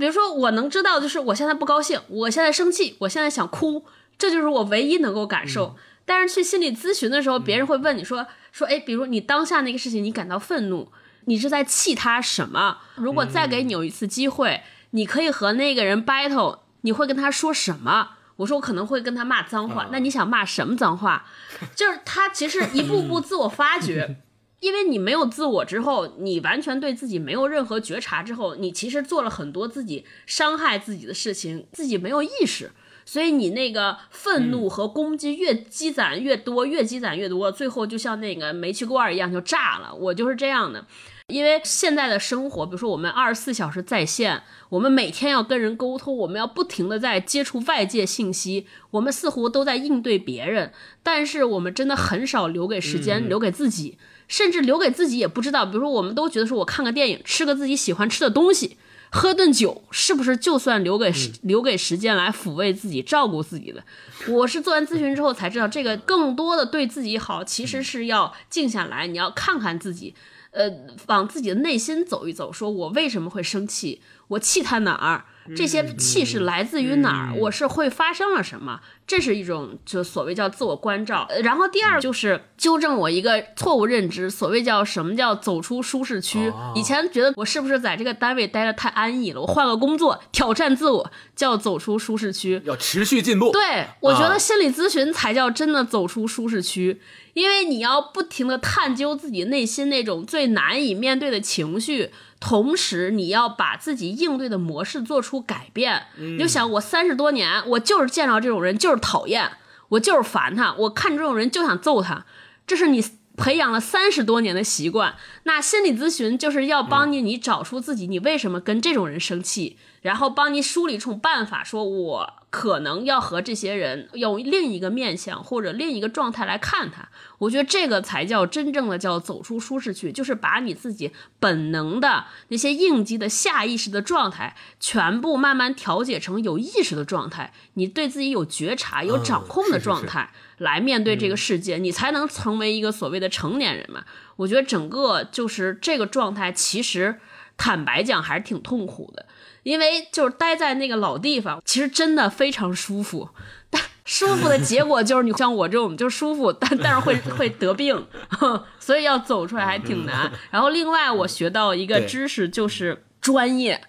[SPEAKER 1] 比如说我能知道，就是我现在不高兴，我现在生气，我现在想哭，这就是我唯一能够感受。但是去心理咨询的时候，别人会问你说说，哎，比如你当下那个事情，你感到愤怒，你是在气他什么？如果再给你有一次机会，你可以和那个人 battle，你会跟他说什么？我说我可能会跟他骂脏话，那你想骂什么脏话？就是他其实一步步自我发掘，因为你没有自我之后，你完全对自己没有任何觉察之后，你其实做了很多自己伤害自己的事情，自己没有意识。所以你那个愤怒和攻击越积攒越多，越积攒越多，最后就像那个煤气罐一样就炸了。我就是这样的，因为现在的生活，比如说我们二十四小时在线，我们每天要跟人沟通，我们要不停的在接触外界信息，我们似乎都在应对别人，但是我们真的很少留给时间，留给自己，甚至留给自己也不知道。比如说，我们都觉得说我看个电影，吃个自己喜欢吃的东西。喝顿酒是不是就算留给时、留给时间来抚慰自己、照顾自己了？我是做完咨询之后才知道，这个更多的对自己好，其实是要静下来，你要看看自己，呃，往自己的内心走一走，说我为什么会生气？我气他哪儿？这些气是来自于哪儿？我是会发生了什么？这是一种就所谓叫自我关照。呃然后第二就是纠正我一个错误认知，所谓叫什么叫走出舒适区。
[SPEAKER 3] 哦
[SPEAKER 1] 以前觉得我是不是在这个单位待的太安逸了，我换个工作挑战自我，叫走出舒适区。
[SPEAKER 3] 要持续进步。
[SPEAKER 1] 对，我觉
[SPEAKER 3] 啊
[SPEAKER 1] 得心理咨询才叫真的走出舒适区，因为你要不停的探究自己内心那种最难以面对的情绪，同时你要把自己应对的模式做出改变。你就想，我三十多年，我就是见到这种人就是讨厌，我就是烦他，我看这种人就想揍他，这是你。培养了三十多年的习惯，那心理咨询就是要帮你，你找出自己你为什么跟这种人生气，然后帮你梳理出办法，说我可能要和这些人用另一个面相或者另一个状态来看他。我觉得这个才叫真正的叫走出舒适区，就是把你自己本能的那些应激的下意识的状态，全部慢慢调节成有意识的状态，你对自己有觉察、有掌控的
[SPEAKER 3] 是是是
[SPEAKER 1] 状态。来面对这个世界，你才能成为一个所谓的成年人嘛。我觉得整个就是这个状态，其实坦白讲还是挺痛苦的，因为就是待在那个老地方，其实真的非常舒服。但舒服的结果就是你像我这种就舒服，但但是会会得病，(laughs) 所以要走出来还挺难。然后另外我学到一个知识就是专业。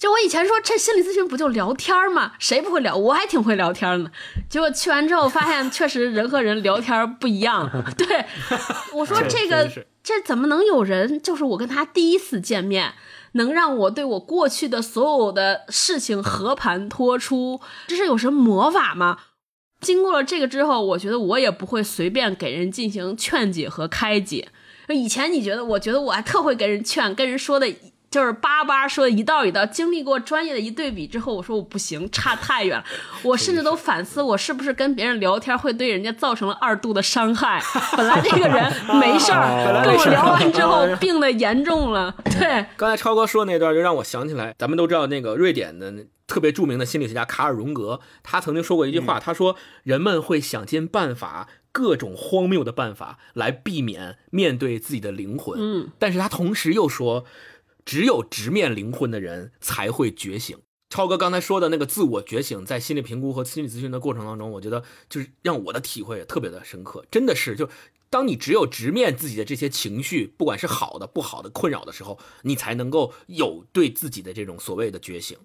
[SPEAKER 1] 就我以前说这心理咨询不就聊天吗？谁不会聊？我还挺会聊天呢。结果去完之后发现，确实人和人聊天不一样。对，(laughs) 我说
[SPEAKER 3] 这
[SPEAKER 1] 这个这怎么能有人？就是我跟他第一次见面，能让我对我过去的所有的事情和盘托出，这是有什么魔法吗？经过了这个之后，我觉得我也不会随便给人进行劝解和开解。以前你觉得，我觉得我还特会给人劝，跟人说的就是叭叭说的一道一道。经历过专业的一对比之后，我说我不行，差太远了。我甚至都反思，我是不是跟别人聊天会对人家造成了二度的伤害？本来这个人没事儿，跟我聊完之后病得严重了。对，
[SPEAKER 3] 刚才超哥说那段，就让我想起来，咱们都知道那个瑞典的特别著名的心理学家卡尔荣格，他曾经说过一句话，他说人们会想尽办法。各种荒谬的办法来避免面对自己的灵魂，
[SPEAKER 1] 嗯，
[SPEAKER 3] 但是他同时又说，只有直面灵魂的人才会觉醒。超哥刚才说的那个自我觉醒，在心理评估和心理咨询的过程当中，我觉得就是让我的体会也特别的深刻，真的是就。当你只有直面自己的这些情绪，不管是好的、不好的、困扰的时候，你才能够有对自己的这种所谓的觉醒。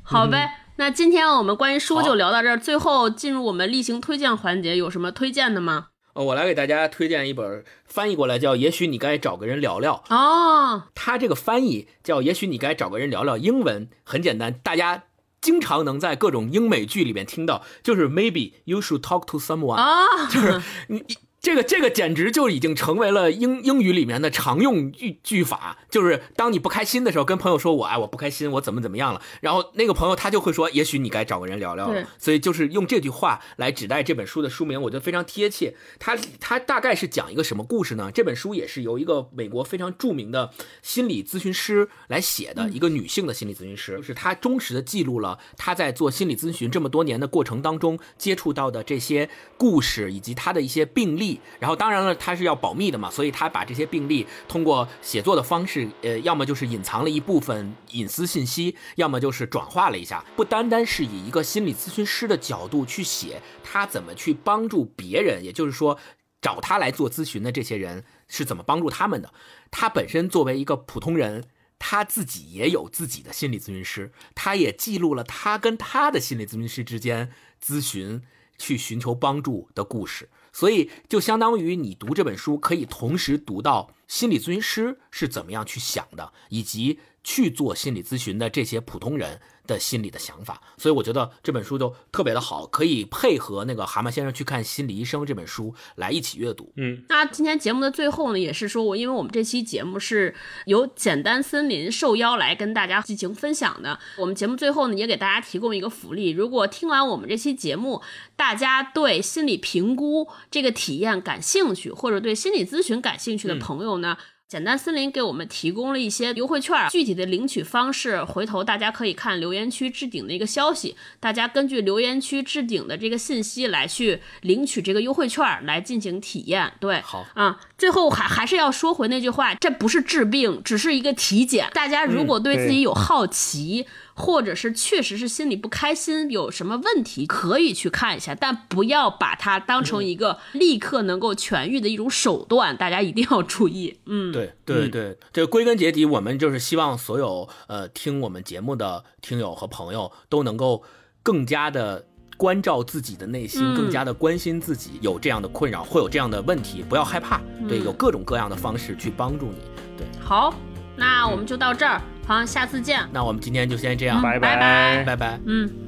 [SPEAKER 1] 好呗。那今天我们关于书就聊到这儿，最后进入我们例行推荐环节，有什么推荐的吗？
[SPEAKER 3] 呃，我来给大家推荐一本翻译过来叫《也许你该找个人聊聊》，
[SPEAKER 1] 哦，
[SPEAKER 3] 它这个翻译叫“也许你该找个人聊聊”，英文很简单，大家经常能在各种英美剧里面听到，就是 “Maybe you should talk to someone”，、
[SPEAKER 1] 啊，
[SPEAKER 3] 就是你你这个这个简直就已经成为了英英语里面的常用句句法，就是当你不开心的时候，跟朋友说我哎我不开心，我怎么怎么样了，然后那个朋友他就会说，也许你该找个人聊聊
[SPEAKER 1] 对
[SPEAKER 3] 了。所以就是用这句话来指代这本书的书名，我觉得非常贴切。它它大概是讲一个什么故事呢？这本书也是由一个美国非常著名的心理咨询师来写的，一个女性的心理咨询师，就是她忠实的记录了她在做心理咨询这么多年的过程当中接触到的这些故事以及她的一些病例。然后当然了，他是要保密的嘛，所以他把这些病例通过写作的方式，呃，要么就是隐藏了一部分隐私信息，要么就是转化了一下，不单单是以一个心理咨询师的角度去写他怎么去帮助别人，也就是说。找他来做咨询的这些人是怎么帮助他们的？他本身作为一个普通人，他自己也有自己的心理咨询师，他也记录了他跟他的心理咨询师之间咨询、去寻求帮助的故事。所以，就相当于你读这本书，可以同时读到心理咨询师是怎么样去想的，以及去做心理咨询的这些普通人的心理的想法。所以，我觉得这本书就特别的好，可以配合那个《蛤蟆先生去看心理医生》这本书来一起阅读。
[SPEAKER 2] 嗯，
[SPEAKER 1] 那今天节目的最后呢，也是说我，因为我们这期节目是由简单森林受邀来跟大家进行分享的，我们节目最后呢，也给大家提供一个福利，如果听完我们这期节目，大家对心理评估这个体验感兴趣，或者对心理咨询感兴趣的朋友呢。简单森林给我们提供了一些优惠券，具体的领取方式，回头大家可以看留言区置顶的一个消息，大家根据留言区置顶的这个信息来去领取这个优惠券来进行体验。对，
[SPEAKER 3] 好
[SPEAKER 1] 啊，最后还还是要说回那句话，这不是治病，只是一个体检。大家如果对自己有好奇。或者是确实是心里不开心，有什么问题可以去看一下，但不要把它当成一个立刻能够痊愈的一种手段，大家一定要注意。嗯，
[SPEAKER 3] 对对对，这个归根结底，我们就是希望所有呃听我们节目的听友和朋友都能够更加的。关照自己的内心，
[SPEAKER 1] 嗯
[SPEAKER 3] 更加的关心自己，有这样的困扰，会有这样的问题，不要害怕，对，
[SPEAKER 1] 嗯
[SPEAKER 3] 有各种各样的方式去帮助你。对，
[SPEAKER 1] 好，那我们就到这儿，好，下次见。
[SPEAKER 3] 那我们今天就先这样，
[SPEAKER 1] 拜拜
[SPEAKER 3] 拜拜。
[SPEAKER 1] 嗯。